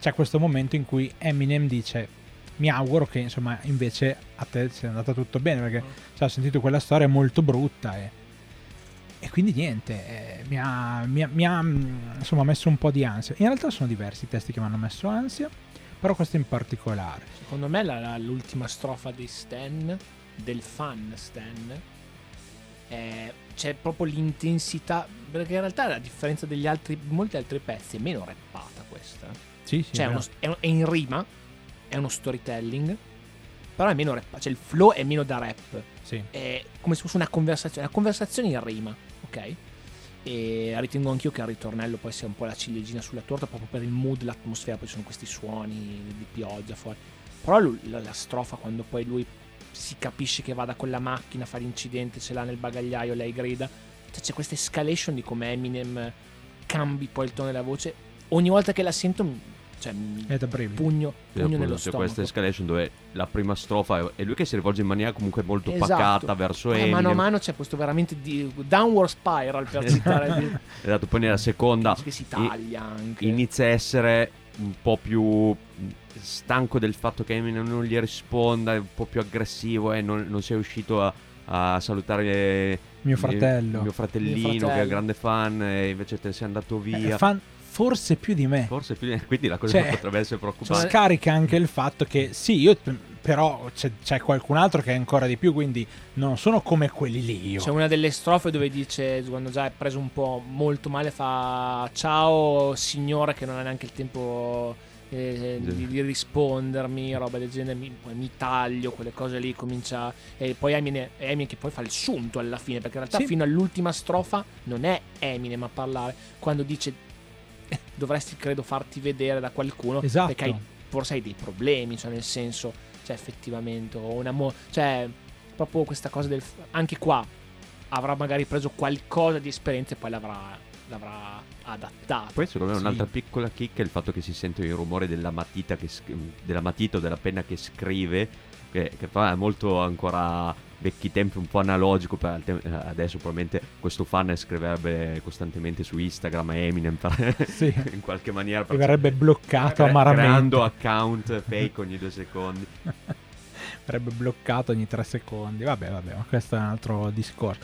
c'è questo momento in cui Eminem dice mi auguro che insomma invece a te sia andata tutto bene perché Mm. cioè, ho sentito quella storia molto brutta e, e quindi niente, eh, mi ha, mi ha- mi ha, mm, insomma messo un po' di ansia. In realtà sono diversi i testi che mi hanno messo ansia, però questo in particolare. Secondo me la- la- l'ultima strofa di Stan, del fan Stan, è- c'è proprio l'intensità. Perché in realtà, a differenza degli altri, molti altri pezzi, è meno rappata questa. Sì, sì, Cioè, è, uno- è un- è in rima, è uno storytelling, però è meno rappata. Cioè, il flow è meno da rap. sì. È come se fosse una conversazione, una conversazione in rima, ok? E ritengo anch'io che il ritornello poi sia un po' la ciliegina sulla torta proprio per il mood, l'atmosfera, poi ci sono questi suoni di pioggia fuori. Però lu- la, la strofa quando poi lui si capisce che vada con la macchina, fa l'incidente, ce l'ha nel bagagliaio, lei grida. Cioè c'è questa escalation di come Eminem cambi poi il tono della voce. Ogni volta che la sento, cioè, È da brividi. pugno, Sì, pugno appunto, nello c'è stomaco. questa escalation dove la prima strofa è- lui che si rivolge in maniera comunque molto Esatto. pacata verso Eminem. mano a mano c'è questo veramente di downward spiral per citare di- Esatto, poi nella seconda che si taglia anche. inizia a essere un po' più stanco del fatto che Eminem non gli risponda, è un po' più aggressivo e non, non sei riuscito a, a salutare Mio fratello. mio fratellino Mio fratello. che è grande fan e invece te ne sei andato via. Eh, fan forse più di me. Forse più di- quindi la cosa Cioè, potrebbe essere preoccupante. Scarica anche il fatto che sì, io però c'è, c'è qualcun altro che è ancora di più, quindi non sono come quelli lì io. C'è una delle strofe dove dice, quando già è preso un po' molto male, fa ciao signore che non ha neanche il tempo eh, di, di rispondermi, roba del genere, mi, mi taglio, quelle cose lì, comincia... E poi Eminem, è Eminem che poi fa il sunto alla fine, perché in realtà Sì. fino all'ultima strofa non è Eminem a parlare, quando dice "Eh, dovresti credo farti vedere da qualcuno, Esatto. perché hai, forse hai dei problemi, cioè nel senso, cioè effettivamente, o una mo- cioè proprio questa cosa del... anche qua avrà magari preso qualcosa di esperienza e poi l'avrà, l'avrà adattato. Poi secondo me Sì. un'altra piccola chicca è il fatto che si sente il rumore della matita, che sc- della matita o della penna che scrive, che, che è molto ancora vecchi tempi, un po' analogico, te- adesso probabilmente questo fan scriverebbe costantemente su Instagram a Eminem per- Sì. in qualche maniera. Che verrebbe bloccato cre- amaramente. creando account fake ogni due secondi. verrebbe bloccato ogni tre secondi. Vabbè, vabbè, ma questo è un altro discorso.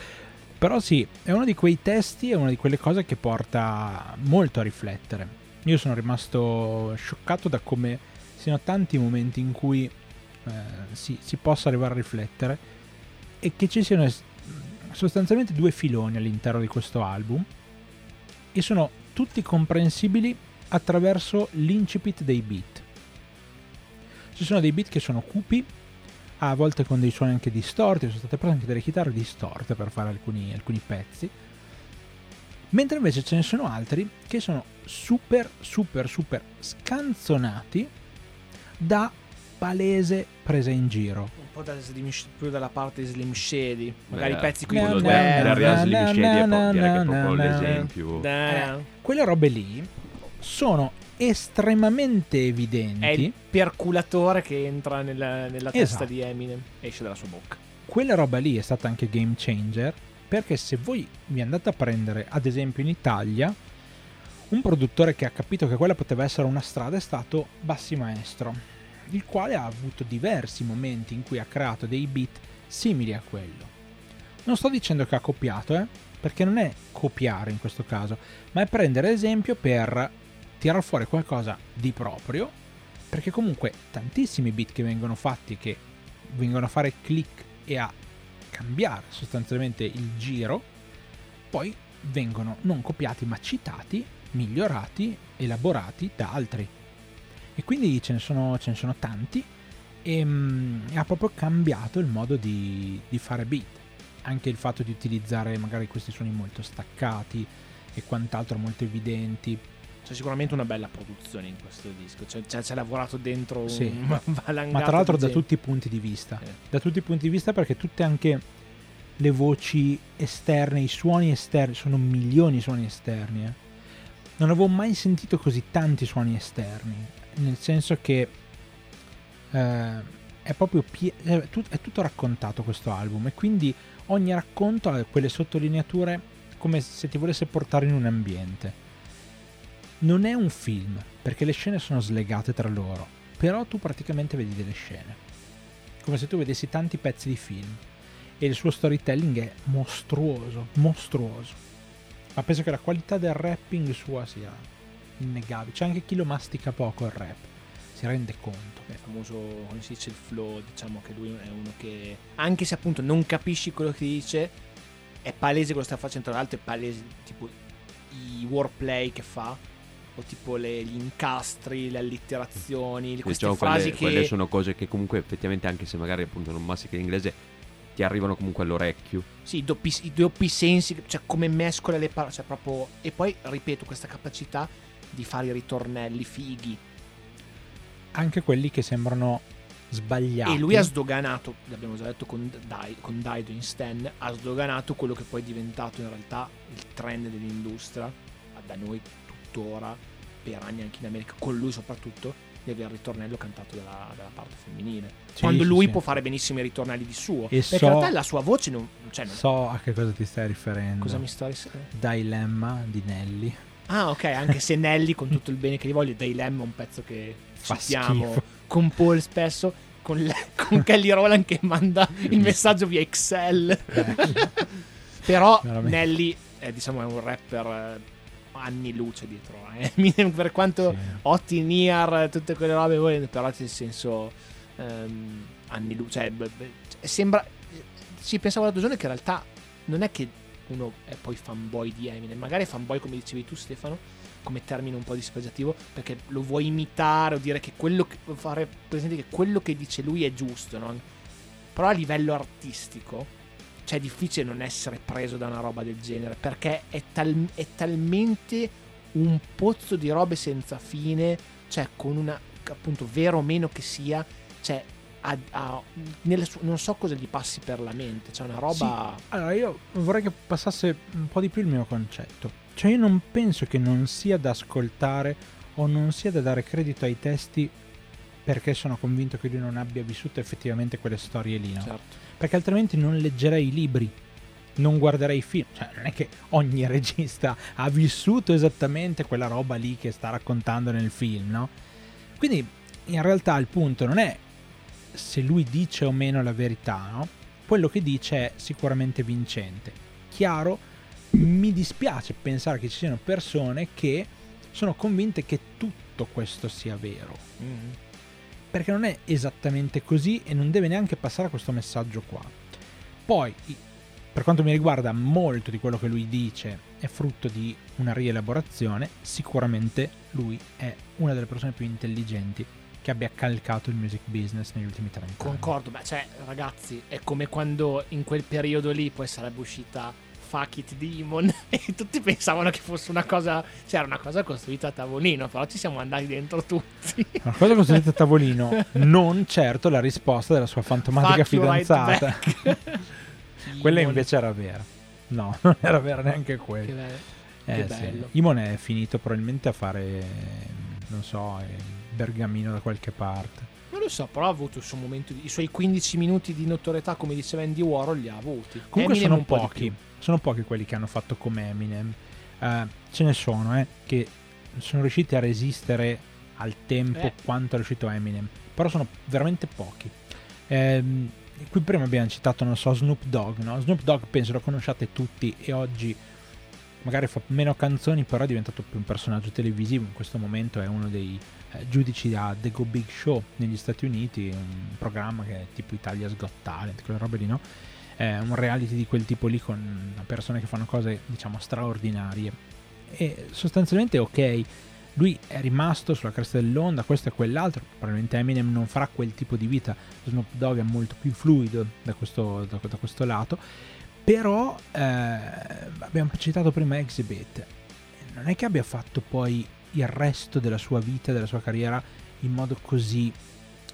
Però sì, è uno di quei testi, è una di quelle cose che porta molto a riflettere. Io sono rimasto scioccato da come siano tanti i momenti in cui eh, si, si possa arrivare a riflettere e che ci siano sostanzialmente due filoni all'interno di questo album e sono tutti comprensibili attraverso l'incipit dei beat. Ci sono dei beat che sono cupi, a volte con dei suoni anche distorti, sono state prese anche delle chitarre distorte per fare alcuni, alcuni pezzi. Mentre invece ce ne sono altri che sono super, super, super scanzonati da palese presa in giro. Un po' da Slim più dalla parte di Slim Shady. Magari Beh, i pezzi qui quello na, del- na, del Real na, Slim Shady è na, è proprio l'esempio. Da- Quelle robe lì sono estremamente evidenti. È il perculatore che entra nella, nella testa Esatto. di Eminem. Esce dalla sua bocca. quella roba lì è stata anche game changer perché se voi vi andate a prendere ad esempio in Italia un produttore che ha capito che quella poteva essere una strada è stato Bassi Maestro il quale ha avuto diversi momenti in cui ha creato dei beat simili a quello non sto dicendo che ha copiato eh, perché non è copiare in questo caso ma è prendere esempio per tirar fuori qualcosa di proprio perché comunque tantissimi beat che vengono fatti che vengono a fare click e a cambiare sostanzialmente il giro, poi vengono non copiati ma citati, migliorati, elaborati da altri. E quindi ce ne sono, ce ne sono tanti e, mm, e ha proprio cambiato il modo di, di fare beat. Anche il fatto di utilizzare magari questi suoni molto staccati e quant'altro molto evidenti. C'è sicuramente una bella produzione in questo disco. Cioè, c'è, c'è lavorato dentro un Sì. valangata Ma tra l'altro da gente. tutti i punti di vista. Eh. Da tutti i punti di vista perché tutte anche le voci esterne, i suoni esterni, sono milioni di suoni esterni. eh. Non avevo mai sentito così tanti suoni esterni. Nel senso che eh, è proprio pie- è, tut- è tutto raccontato questo album e quindi ogni racconto ha quelle sottolineature come se ti volesse portare in un ambiente. Non è un film, perché le scene sono slegate tra loro, però tu praticamente vedi delle scene. Come se tu vedessi tanti pezzi di film. E il suo storytelling è mostruoso, mostruoso. Ma penso che la qualità del rapping sua sia innegabile. C'è anche chi lo mastica poco il rap, si rende conto. È famoso, come si dice, il flow. Diciamo che lui è uno che, anche se appunto non capisci quello che dice, è palese quello che sta facendo. Tra l'altro, è palese tipo i wordplay che fa, o tipo le- gli incastri, le allitterazioni, queste Diciamo, frasi quelle, che. quelle sono cose che comunque effettivamente anche se magari appunto non mastica l'inglese ti arrivano comunque all'orecchio. Sì, i doppi, i doppi sensi, cioè come mescola le parole, cioè proprio... E poi, ripeto, questa capacità di fare i ritornelli fighi. Anche quelli che sembrano sbagliati. E lui ha sdoganato, l'abbiamo già detto con, Dai, con Daido in Stan, ha sdoganato quello che poi è diventato in realtà il trend dell'industria, da noi tuttora, per anni anche in America, con lui soprattutto, di avere il ritornello cantato dalla, dalla parte femminile. Sì, Quando sì, lui sì. può fare benissimo i ritornelli di suo. E perché so- in realtà la sua voce non... Cioè, non- So a che cosa ti stai riferendo. cosa mi sta... ris- Dilemma di Nelly. Ah, ok, anche se Nelly, con tutto il bene che gli voglio, Dilemma è un pezzo che Fa citiamo schifo. con Paul spesso, con, le- con Kelly Rowland che manda il messaggio via Excel. Però Veramente. Nelly è, diciamo, è un rapper eh, anni luce dietro. Eminem, per quanto Sì. Otti Niar, tutte quelle robe, però nel senso ehm, anni luce. Cioè, sembra... Ci pensavo l'altro giorno che in realtà non è che uno è poi fanboy di Eminem, magari fanboy come dicevi tu Stefano, come termine un po' dispregiativo perché lo vuoi imitare o dire che quello che fare presente che quello che dice lui è giusto, no? Però a livello artistico cioè è difficile non essere preso da una roba del genere perché è, tal- è talmente un pozzo di robe senza fine, cioè con una appunto vero o meno che sia, cioè a, a, su- non so cosa gli passi per la mente, c'è una roba... Sì. Allora io vorrei che passasse un po' di più il mio concetto, cioè io non penso che non sia da ascoltare o non sia da dare credito ai testi perché sono convinto che lui non abbia vissuto effettivamente quelle storie lì, no? Certo. Perché altrimenti non leggerei i libri, non guarderei i film. Cioè, non è che ogni regista ha vissuto esattamente quella roba lì che sta raccontando nel film, no? Quindi in realtà il punto non è se lui dice o meno la verità, no? Quello che dice è sicuramente vincente. Chiaro, mi dispiace pensare che ci siano persone che sono convinte che tutto questo sia vero. Mm-hmm. Perché non è esattamente così e non deve neanche passare questo messaggio qua. Poi, per quanto mi riguarda, molto di quello che lui dice è frutto di una rielaborazione. Sicuramente lui è una delle persone più intelligenti che abbia calcato il music business negli ultimi 30 anni. Concordo, beh, cioè, ragazzi, è come quando in quel periodo lì poi sarebbe uscita Fuck It Demon e tutti pensavano che fosse una cosa, cioè era una cosa costruita a tavolino, però ci siamo andati dentro tutti. Una cosa costruita a tavolino, non certo la risposta della sua fantomatica Fuck fidanzata. Right Quella invece era vera. No, non era vera neanche quella. Che, be- eh, che bello. Sì. Imon è finito probabilmente a fare, non so, eh, Bergamino da qualche parte. Non lo so, però ha avuto il suo momento, i suoi 15 minuti di notorietà, come diceva Andy Warhol, li ha avuti. Comunque Eminem sono pochi, sono pochi quelli che hanno fatto come Eminem. Uh, ce ne sono, eh, che sono riusciti a resistere al tempo eh. quanto è riuscito Eminem, però sono veramente pochi. Eh, qui prima abbiamo citato, non so, Snoop Dogg, no? Snoop Dogg penso lo conosciate tutti e oggi magari fa meno canzoni, però è diventato più un personaggio televisivo, in questo momento è uno dei giudici a The Go Big Show negli Stati Uniti, un programma che è tipo Italia's Got Talent, quelle robe lì, no? È un reality di quel tipo lì con persone che fanno cose, diciamo, straordinarie. E sostanzialmente, ok, lui è rimasto sulla cresta dell'onda, questo e quell'altro. Probabilmente Eminem non farà quel tipo di vita. Snoop Dogg è molto più fluido da questo, da, da questo lato. Però eh, abbiamo citato prima Exhibit. Non è che abbia fatto poi il resto della sua vita, della sua carriera in modo così...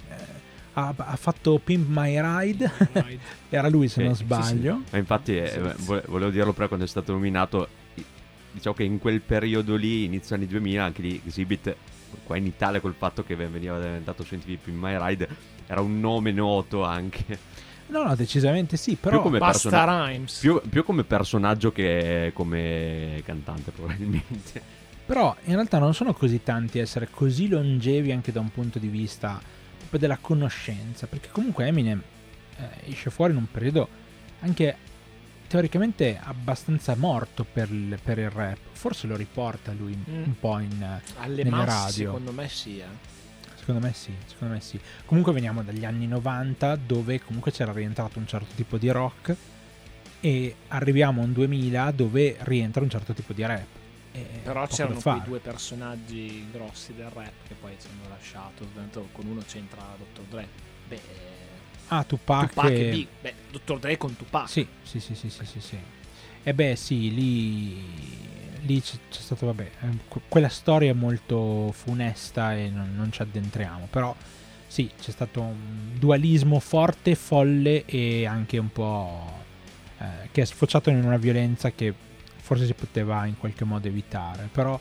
Eh, ha, ha, fatto Pimp My Ride, era lui se eh, non sbaglio. Sì, sì. infatti eh, volevo dirlo prima quando è stato nominato, diciamo che in quel periodo lì, inizio anni 2000, anche di Exhibit, qua in Italia col fatto che veniva diventato su NTV Pimp My Ride, era un nome noto anche. No, no, decisamente sì, però più come, persona- più, più come personaggio che come cantante probabilmente. Però in realtà non sono così tanti essere così longevi anche da un punto di vista proprio della conoscenza, perché comunque Eminem eh, esce fuori in un periodo anche teoricamente abbastanza morto per il, per il rap. Forse lo riporta lui mm. un po' in, Alle nelle masse, radio. Secondo me sì. Eh. Secondo me sì, secondo me sì. Comunque veniamo dagli anni 90 dove comunque c'era rientrato un certo tipo di rock e arriviamo a un 2000 dove rientra un certo tipo di rap. Però c'erano quei due personaggi grossi del rap che poi ci hanno lasciato. Con uno c'entra Dr. Dre. Beh, ah, Tupac, Tupac e... Big. Beh, Dr. Dre con Tupac. Sì, sì, sì, sì, sì, sì, sì. E beh, sì, lì, lì c'è, c'è stato, vabbè, eh, quella storia è molto funesta e non, non ci addentriamo. Però sì, c'è stato un dualismo forte, folle e anche un po'... Eh, che è sfociato in una violenza che forse si poteva in qualche modo evitare, però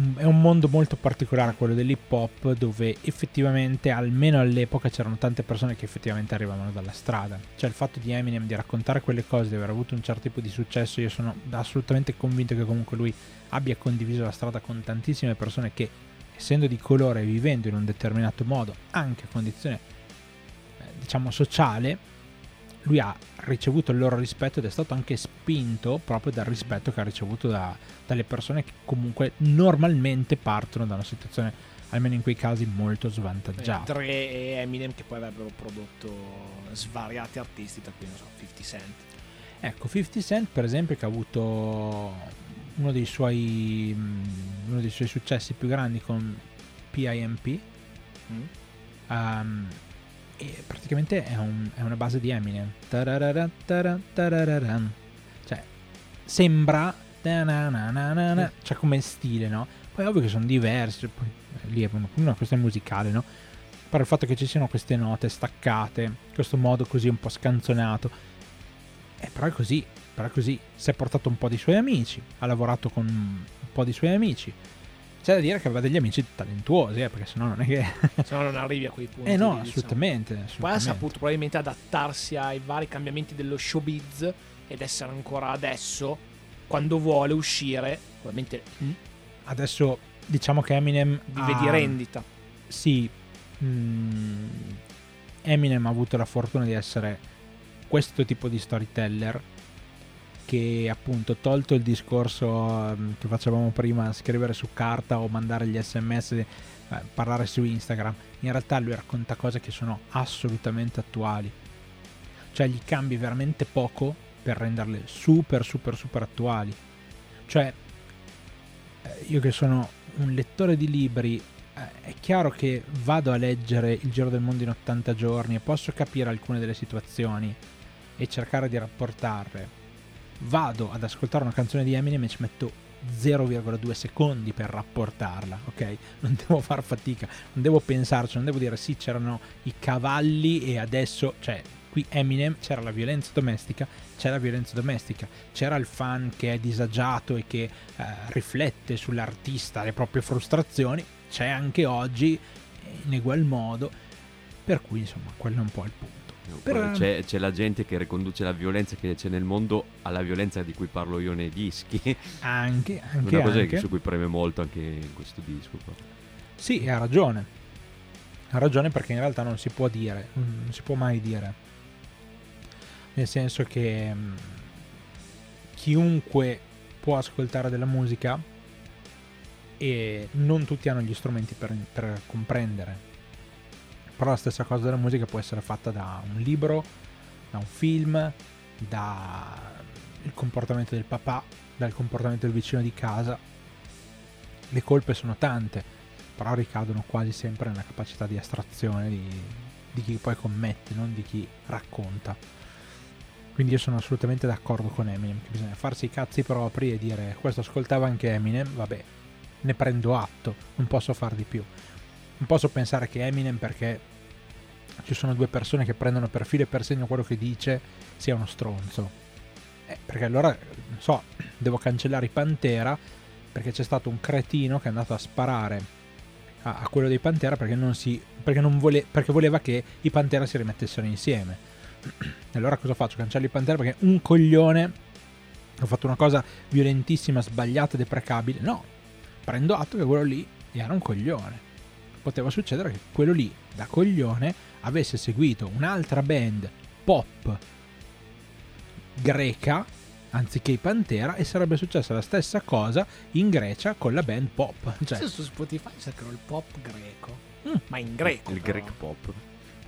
mm, è un mondo molto particolare quello dell'hip hop dove effettivamente almeno all'epoca c'erano tante persone che effettivamente arrivavano dalla strada. Cioè il fatto di Eminem di raccontare quelle cose di aver avuto un certo tipo di successo io sono assolutamente convinto che comunque lui abbia condiviso la strada con tantissime persone che essendo di colore e vivendo in un determinato modo anche a condizione eh, diciamo sociale lui ha ricevuto il loro rispetto ed è stato anche spinto proprio dal rispetto che ha ricevuto da, dalle persone che comunque normalmente partono da una situazione, almeno in quei casi, molto svantaggiata. Dre e Eminem che poi avrebbero prodotto svariati artisti, tra cui non so, 50 Cent. Ecco, 50 Cent per esempio che ha avuto uno dei suoi mm, uno dei suoi successi più grandi con PIMP Mm. um, e praticamente è, un- è una base di Eminem. Tararara, cioè sembra cioè come stile no? Poi è ovvio che sono diversi poi eh, lì è una, una questione musicale no? Però il fatto che ci siano queste note staccate questo modo così un po' scanzonato eh, però è così però è così. Si è portato un po' di suoi amici ha lavorato con un po' di suoi amici c'è da dire che aveva degli amici talentuosi eh, perché sennò non è che Se no non arrivi a quei punti. eh no lì, diciamo. assolutamente, Poi ha assolutamente. saputo probabilmente adattarsi ai vari cambiamenti dello showbiz ed essere ancora adesso, quando vuole uscire, probabilmente adesso diciamo che Eminem vive ha- di rendita. sì mm, Eminem ha avuto la fortuna di essere questo tipo di storyteller che appunto tolto il discorso mm, che facevamo prima scrivere su carta o mandare gli sms eh, parlare su Instagram in realtà lui racconta cose che sono assolutamente attuali cioè gli cambi veramente poco per renderle super super super attuali cioè eh, io che sono un lettore di libri eh, è chiaro che vado a leggere Il Giro del Mondo in 80 giorni e posso capire alcune delle situazioni e cercare di rapportarle. Vado ad ascoltare una canzone di Eminem e ci metto 0,2 secondi per rapportarla, ok? Non devo far fatica, non devo pensarci, non devo dire sì, c'erano i cavalli e adesso, cioè, qui Eminem c'era la violenza domestica, c'è la violenza domestica, c'era il fan che è disagiato e che eh, riflette sull'artista le proprie frustrazioni, c'è anche oggi in egual modo, per cui insomma quello è un po' il punto. Per- C'è, c'è la gente che riconduce la violenza che c'è nel mondo alla violenza di cui parlo io nei dischi. Anche, anche, Una cosa anche. su cui preme molto anche in questo disco. qua. Sì, ha ragione. Ha ragione perché in realtà non si può dire, non si può mai dire. Nel senso che mm, chiunque può ascoltare della musica e non tutti hanno gli strumenti per, per comprendere. Però la stessa cosa della musica può essere fatta da un libro, da un film, dal comportamento del papà, dal comportamento del vicino di casa. Le colpe sono tante, però ricadono quasi sempre nella capacità di astrazione di, di chi poi commette, non di chi racconta. Quindi io sono assolutamente d'accordo con Eminem, che bisogna farsi i cazzi propri e dire questo ascoltava anche Eminem, vabbè, ne prendo atto, non posso far di più. Non posso pensare che Eminem perché ci sono due persone che prendono per filo e per segno quello che dice sia uno stronzo. Eh, perché allora, non so, devo cancellare i Pantera perché c'è stato un cretino che è andato a sparare a, a quello dei Pantera perché, non si, perché, non vole, perché voleva che i Pantera si rimettessero insieme. Allora cosa faccio? Cancello i Pantera perché un coglione ha fatto una cosa violentissima, sbagliata, deprecabile. No, prendo atto che quello lì era un coglione. Poteva succedere che quello lì, da coglione, avesse seguito un'altra band pop greca anziché i Pantera e sarebbe successa la stessa cosa in Grecia con la band pop. Cioè, Adesso su Spotify cercherò il pop greco. Mm. Ma in greco. Il però. Greek pop.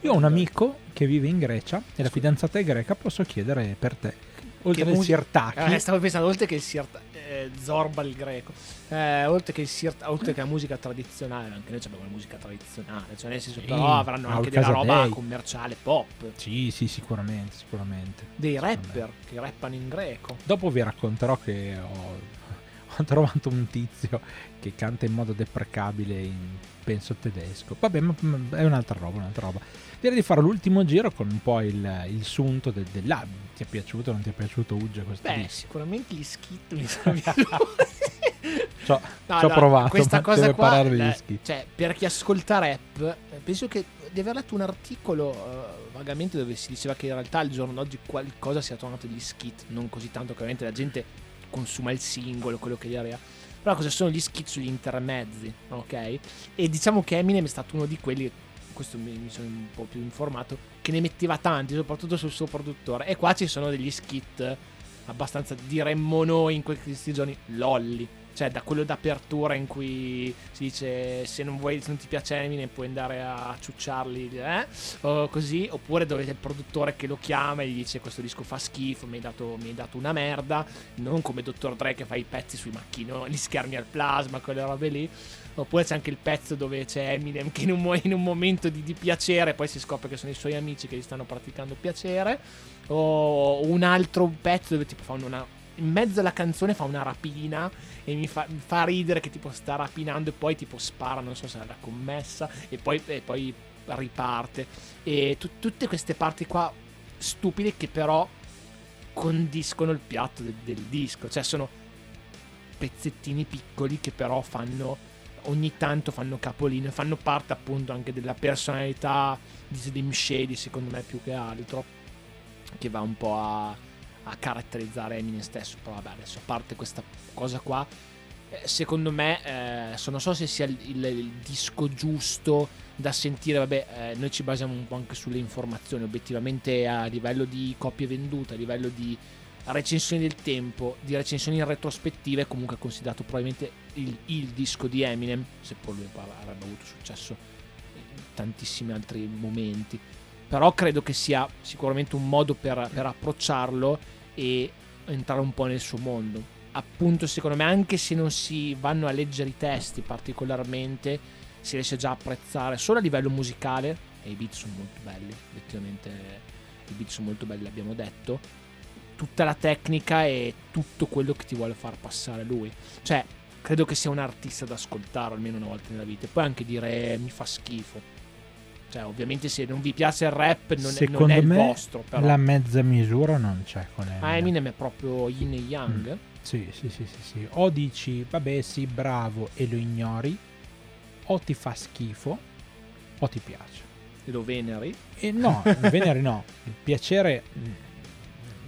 io ho un amico che vive in Grecia e la fidanzata è greca, posso chiedere per te. Oltre Che al musica- Sirtaki, Eh, stavo pensando, oltre che il Sirt- eh, Zorba il greco, eh, oltre, che il Sirt- oltre che la musica tradizionale, anche noi abbiamo la musica tradizionale, cioè nel senso, Sì, però avranno anche della roba Casadei. commerciale pop, Sì, sì, sicuramente, sicuramente. dei rapper che rappano in greco. Dopo vi racconterò che ho, ho trovato un tizio che canta in modo deprecabile in penso tedesco. Vabbè, ma è un'altra roba, un'altra roba. Direi di fare l'ultimo giro con un po' il, il sunto del, dell'album. Ti è piaciuto o non ti è piaciuto Ugge questo Beh, disco? sicuramente gli skit mi sono. Ci ho, No, no, provato, questa cosa qua, parlare degli skit. cioè, per chi ascolta rap, eh, penso che di aver letto un articolo eh, vagamente dove si diceva che in realtà al giorno d'oggi qualcosa sia tornato gli skit, non così tanto che ovviamente la gente consuma il singolo, quello che gli arriva. Però cosa sono gli skit sugli intermezzi, ok? E diciamo che Eminem è stato uno di quelli, questo mi, sono un po' più informato, che ne metteva tanti, soprattutto sul suo produttore. E qua ci sono degli skit abbastanza, diremmo noi in questi giorni, lolli. cioè da quello d'apertura in cui si dice se non, vuoi, se non ti piace Eminem puoi andare a ciucciarli, eh? o così, oppure dove c'è il produttore che lo chiama e gli dice questo disco fa schifo, mi hai dato, mi hai dato una merda, non come Dr. Dre che fa i pezzi sui macchinoni, gli schermi al plasma, quelle robe lì. Oppure c'è anche il pezzo dove c'è Eminem che in un, in un momento di, di, piacere poi si scopre che sono i suoi amici che gli stanno praticando piacere. O un altro pezzo dove tipo fa una, in mezzo alla canzone fa una rapina e mi fa, mi fa, ridere che tipo sta rapinando e poi tipo spara, non so se era commessa e poi, e poi riparte. E tu, tutte queste parti qua stupide che però condiscono il piatto del, del disco, cioè sono pezzettini piccoli che però fanno ogni tanto fanno capolino e fanno parte appunto anche della personalità di Slim Shady secondo me più che altro che va un po' a, a caratterizzare Eminem stesso. Però vabbè adesso a parte questa cosa qua eh, secondo me eh, non so se sia il, il, il, disco giusto da sentire vabbè eh, noi ci basiamo un po' anche sulle informazioni. Obiettivamente a livello di copie vendute a livello di recensioni del tempo, di recensioni in retrospettiva è comunque considerato probabilmente il, il disco di Eminem, seppur lui avrebbe avuto successo in tantissimi altri momenti. Però credo che sia sicuramente un modo per, per approcciarlo e entrare un po' nel suo mondo. Appunto, secondo me, anche se non si vanno a leggere i testi particolarmente, si riesce già a apprezzare solo a livello musicale, e i beat sono molto belli, effettivamente i beat sono molto belli, l'abbiamo detto, tutta la tecnica e tutto quello che ti vuole far passare lui. Cioè, credo che sia un artista da ascoltare almeno una volta nella vita. E poi anche dire mi fa schifo. Cioè, ovviamente se non vi piace il rap non, è, non è il vostro. Però. La mezza misura non c'è con Eminem. Ah, Eminem è proprio yin e yang. Mm. Sì, sì, sì, sì, sì. O dici, vabbè, sì, bravo e lo ignori, o ti fa schifo, o ti piace. E lo veneri? E no, veneri no. Il piacere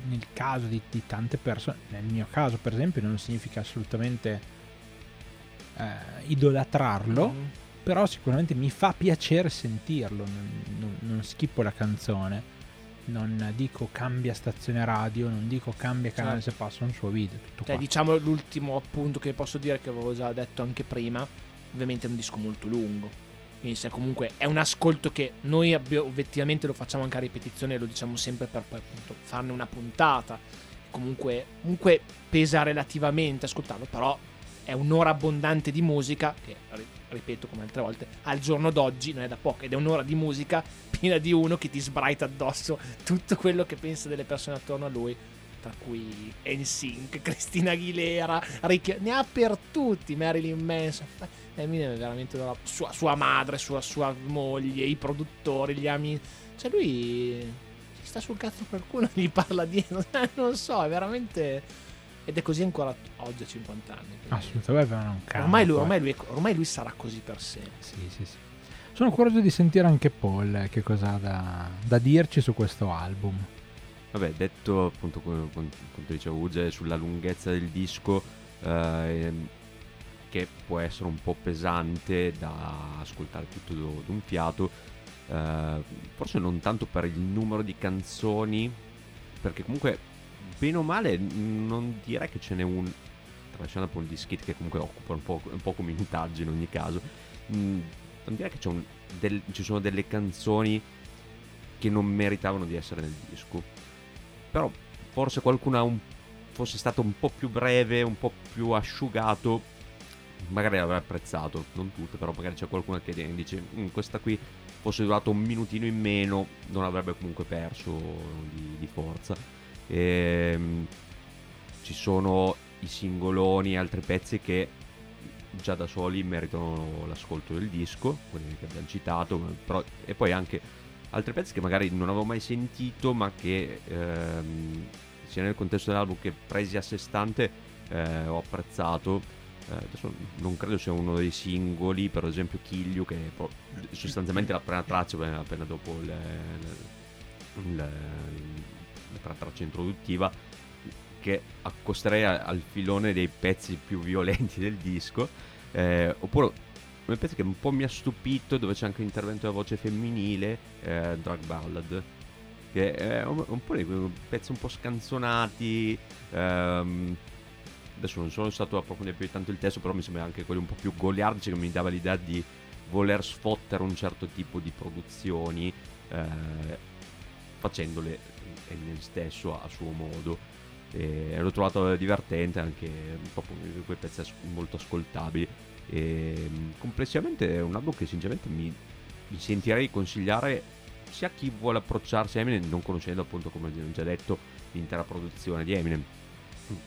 nel caso di, di, tante persone, nel mio caso per esempio, non significa assolutamente eh, idolatrarlo, mm. però sicuramente mi fa piacere sentirlo, non, non, non, schippo la canzone, non dico cambia stazione radio, non dico cambia canale certo. se passa un suo video. Cioè, diciamo l'ultimo appunto che posso dire che avevo già detto anche prima, ovviamente è un disco molto lungo quindi se comunque è un ascolto che noi abbiamo, obiettivamente lo facciamo anche a ripetizione, lo diciamo sempre per, per appunto, farne una puntata. Comunque, comunque pesa relativamente ascoltarlo, però è un'ora abbondante di musica che ripeto come altre volte, al giorno d'oggi non è da poco ed è un'ora di musica piena di uno che ti sbraita addosso tutto quello che pensa delle persone attorno a lui, tra cui NSYNC, Cristina Aguilera, Ricky, ne ha per tutti, Marilyn Manson Eminem è veramente una, sua, sua, madre, sua, sua moglie, i produttori, gli amici. Cioè lui si sta sul cazzo qualcuno gli parla dietro. non so, è veramente... Ed è così ancora oggi a 50 anni. Assolutamente non cambia. Ormai lui, ormai, lui, ormai lui sarà così per sempre. Sì, sì, sì. Sono curioso di sentire anche Paul eh, che cosa ha da, da dirci su questo album. Vabbè, detto appunto come, come diceva Uge sulla lunghezza del disco, eh, che può essere un po' pesante da ascoltare tutto d'un fiato, eh, forse non tanto per il numero di canzoni, perché comunque bene o male non direi che ce n'è un, tralasciando un di skit che comunque occupa un po', un po' minutaggio in ogni caso, mh, mm, non direi che un, del, ci sono delle canzoni che non meritavano di essere nel disco, però forse qualcuna un, fosse stato un po' più breve, un po' più asciugato magari l'avrei apprezzato, non tutte, però magari c'è qualcuno che dice mm, questa qui fosse durato un minutino in meno, non avrebbe comunque perso di, di forza. E, ehm, ci sono i singoloni e altri pezzi che già da soli meritano l'ascolto del disco, quelli che abbiamo citato, però, e poi anche altri pezzi che magari non avevo mai sentito, ma che ehm, sia nel contesto dell'album che presi a sé stante eh, ho apprezzato. Eh, adesso non credo sia uno dei singoli, per esempio Kill che è sostanzialmente la prima traccia appena dopo il, il, il, la traccia introduttiva, che accosterei al filone dei pezzi più violenti del disco, eh, oppure un pezzo che un po' mi ha stupito, dove c'è anche l'intervento della voce femminile, eh, Drug Ballad che è un, un po' dei pezzi un po' scanzonati, ehm, adesso non sono stato a approfondire più di tanto il testo, però mi sembra anche quello un po' più goliardici che mi dava l'idea di voler sfottere un certo tipo di produzioni eh, facendole nel stesso a suo modo. E l'ho trovato divertente anche proprio quei pezzi molto ascoltabili. E, complessivamente è un album che sinceramente mi, mi sentirei consigliare sia a chi vuole approcciarsi a Eminem non conoscendo appunto come ho già detto l'intera produzione di Eminem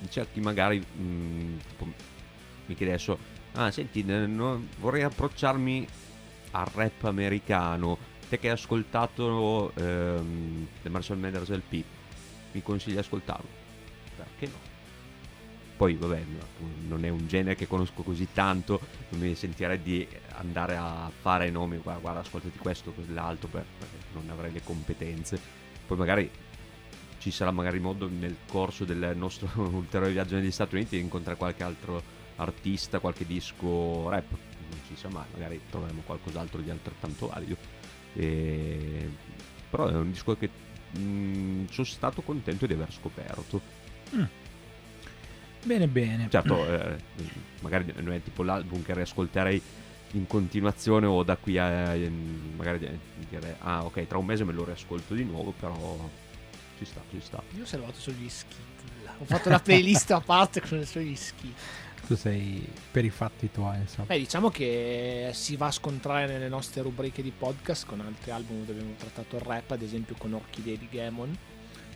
c'è chi magari mh, mm, tipo, mi chiede adesso ah senti no, vorrei approcciarmi al rap americano te che hai ascoltato ehm, The Marshall Mathers LP mi consigli di ascoltarlo? Perché no poi vabbè non è un genere che conosco così tanto non mi sentirei di andare a fare nomi guarda, guarda ascoltati questo quell'altro perché non avrei le competenze poi magari ci sarà magari modo nel corso del nostro ulteriore viaggio negli Stati Uniti di incontrare qualche altro artista, qualche disco rap, non si sa mai, magari troveremo qualcos'altro di altrettanto valido. E... Però è un disco che mh, mm, sono stato contento di aver scoperto. Mm. Bene, bene. Certo, eh, magari non è tipo l'album che riascolterei in continuazione o da qui a magari dire ah ok tra un mese me lo riascolto di nuovo però ci sta, ci sta. Io ho salvato sugli skit. Ho fatto la playlist a parte con i suoi skit. Tu sei per i fatti tuoi, insomma. Beh, diciamo che si va a scontrare nelle nostre rubriche di podcast con altri album dove abbiamo trattato il rap, ad esempio con Orchidea di Gamon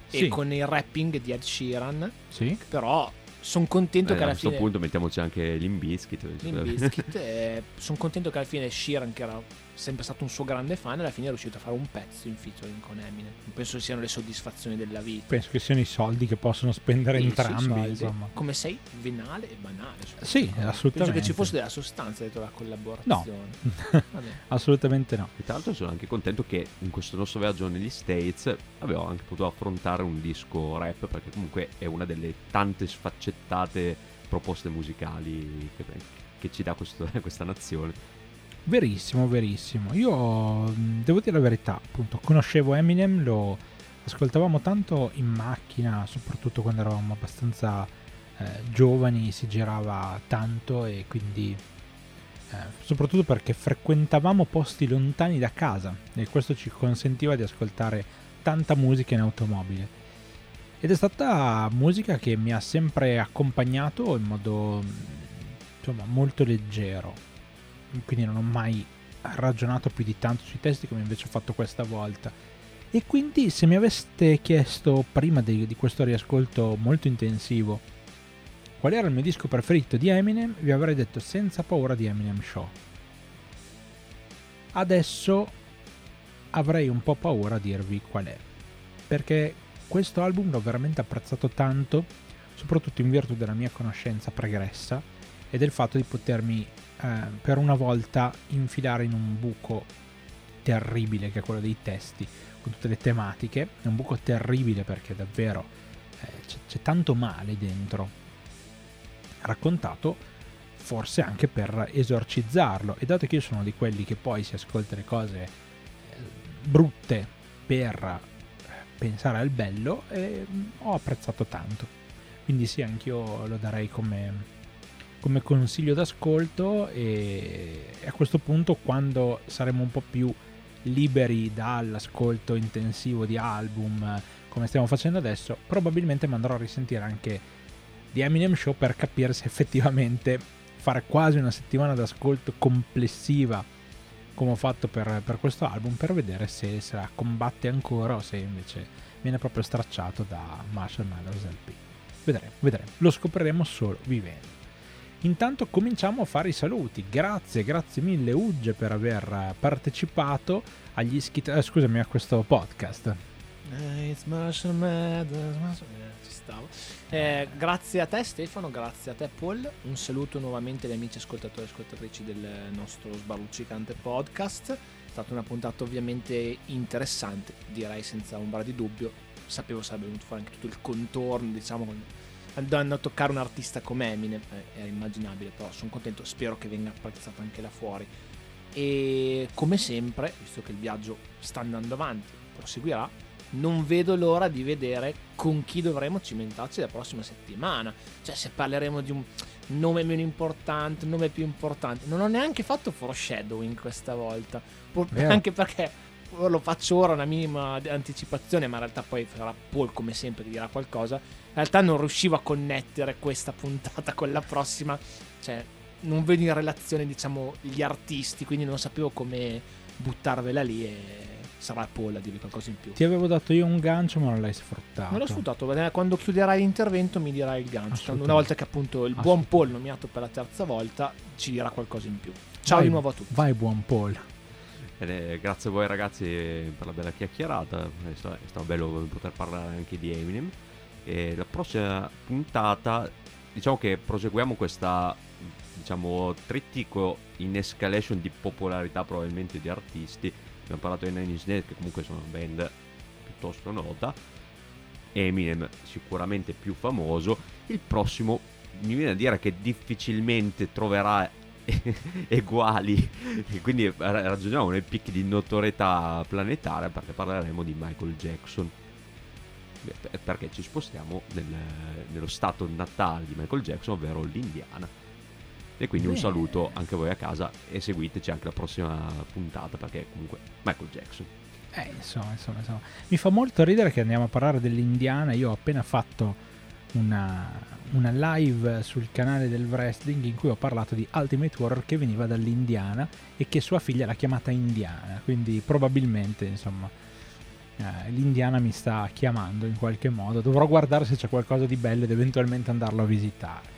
sì. e con il rapping di Ed Sheeran. Sì. Però sono contento eh, che alla fine. A questo punto mettiamoci anche l'Imbiskit. L'Imbiskit. eh, sono contento che alla fine Sheeran, che era sempre stato un suo grande fan, alla fine è riuscito a fare un pezzo in featuring con Eminem. Non penso siano le soddisfazioni della vita. Penso che siano i soldi che possono spendere entrambi. Insomma. Come sei venale e banale. Sì, assolutamente. Penso che ci fosse della sostanza dietro la collaborazione. No, assolutamente no. E tra l'altro sono anche contento che in questo nostro viaggio negli States avevo anche potuto affrontare un disco rap perché comunque è una delle tante sfaccettate proposte musicali che, che ci dà questo, questa nazione Verissimo, verissimo. Io devo dire la verità, appunto, conoscevo Eminem, lo ascoltavamo tanto in macchina, soprattutto quando eravamo abbastanza eh, giovani, si girava tanto e quindi eh, soprattutto perché frequentavamo posti lontani da casa e questo ci consentiva di ascoltare tanta musica in automobile. Ed è stata musica che mi ha sempre accompagnato in modo insomma molto leggero quindi non ho mai ragionato più di tanto sui testi come invece ho fatto questa volta. E quindi se mi aveste chiesto prima di, di questo riascolto molto intensivo qual era il mio disco preferito di Eminem, vi avrei detto senza paura di Eminem Show. Adesso avrei un po' paura a dirvi qual è, perché questo album l'ho veramente apprezzato tanto, soprattutto in virtù della mia conoscenza pregressa e del fatto di potermi eh, per una volta infilare in un buco terribile che è quello dei testi con tutte le tematiche. È un buco terribile perché davvero eh, c'è, c'è tanto male dentro. Raccontato forse anche per esorcizzarlo. E dato che io sono di quelli che poi si ascolta le cose eh, brutte per pensare al bello eh, ho apprezzato tanto. Quindi sì anch'io lo darei come come consiglio d'ascolto e a questo punto quando saremo un po' più liberi dall'ascolto intensivo di album come stiamo facendo adesso probabilmente mandrò a risentire anche di Eminem Show per capire se effettivamente fare quasi una settimana d'ascolto complessiva come ho fatto per, per questo album per vedere se, se la combatte ancora o se invece viene proprio stracciato da Marshall Mathers LP vedremo, vedremo, lo scopriremo solo vivendo Intanto cominciamo a fare i saluti. Grazie, grazie mille Ugge per aver partecipato agli iscritti, eh, scusami, a questo podcast. Eh, eh, grazie a te Stefano, grazie a te Paul. Un saluto nuovamente agli amici ascoltatori e ascoltatrici del nostro sbaruccicante podcast. È stata una puntata ovviamente interessante, direi senza ombra di dubbio. Sapevo sarebbe venuto fuori anche tutto il contorno, diciamo, andando a toccare un artista come Eminem eh, era immaginabile però sono contento spero che venga apprezzato anche là fuori e come sempre visto che il viaggio sta andando avanti proseguirà non vedo l'ora di vedere con chi dovremo cimentarci la prossima settimana. Cioè, se parleremo di un nome meno importante, un nome più importante. Non ho neanche fatto foreshadowing questa volta. Pur- anche perché lo faccio ora una minima anticipazione, ma in realtà poi sarà Paul come sempre che dirà qualcosa. In realtà non riuscivo a connettere questa puntata con la prossima. Cioè, non vedo in relazione, diciamo, gli artisti, quindi non sapevo come buttarvela lì e sarà Paul a dirmi qualcosa in più. Ti avevo dato io un gancio, ma non l'hai sfruttato. Non l'ho sfruttato, quando chiuderai l'intervento mi dirai il gancio. Una volta che appunto il buon Paul nominato per la terza volta ci dirà qualcosa in più. Ciao vai, di nuovo a tutti. Vai buon Paul. Eh, grazie a voi ragazzi per la bella chiacchierata, è stato, bello poter parlare anche di Eminem. E la prossima puntata, diciamo che proseguiamo questa diciamo trittico in escalation di popolarità probabilmente di artisti. Abbiamo parlato di Nine Inch Nails che comunque sono una band piuttosto nota. Eminem sicuramente più famoso. Il prossimo mi viene a dire che difficilmente troverà uguali quindi ragioniamo nei picchi di notorietà planetaria perché parleremo di Michael Jackson perché ci spostiamo nel, nello stato natale di Michael Jackson ovvero l'Indiana e quindi Beh. un saluto anche voi a casa e seguiteci anche la prossima puntata perché comunque Michael Jackson. Eh, insomma, insomma, insomma. Mi fa molto ridere che andiamo a parlare dell'Indiana. Io ho appena fatto una, una live sul canale del wrestling in cui ho parlato di Ultimate Warrior che veniva dall'Indiana e che sua figlia l'ha chiamata Indiana. Quindi probabilmente, insomma, eh, l'Indiana mi sta chiamando in qualche modo. Dovrò guardare se c'è qualcosa di bello ed eventualmente andarlo a visitare.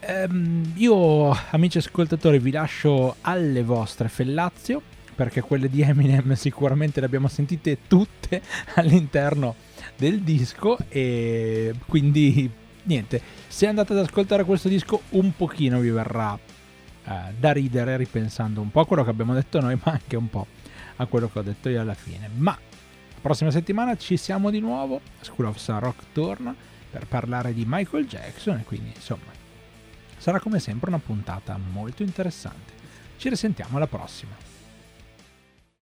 Ehm, io, amici ascoltatori, vi lascio alle vostre fellazio, perché quelle di Eminem sicuramente le abbiamo sentite tutte all'interno del disco e quindi niente, se andate ad ascoltare questo disco un pochino vi verrà eh, da ridere ripensando un po' a quello che abbiamo detto noi, ma anche un po' a quello che ho detto io alla fine. Ma la prossima settimana ci siamo di nuovo, School of Sun Rock torna per parlare di Michael Jackson e quindi insomma Sarà come sempre una puntata molto interessante. Ci risentiamo alla prossima.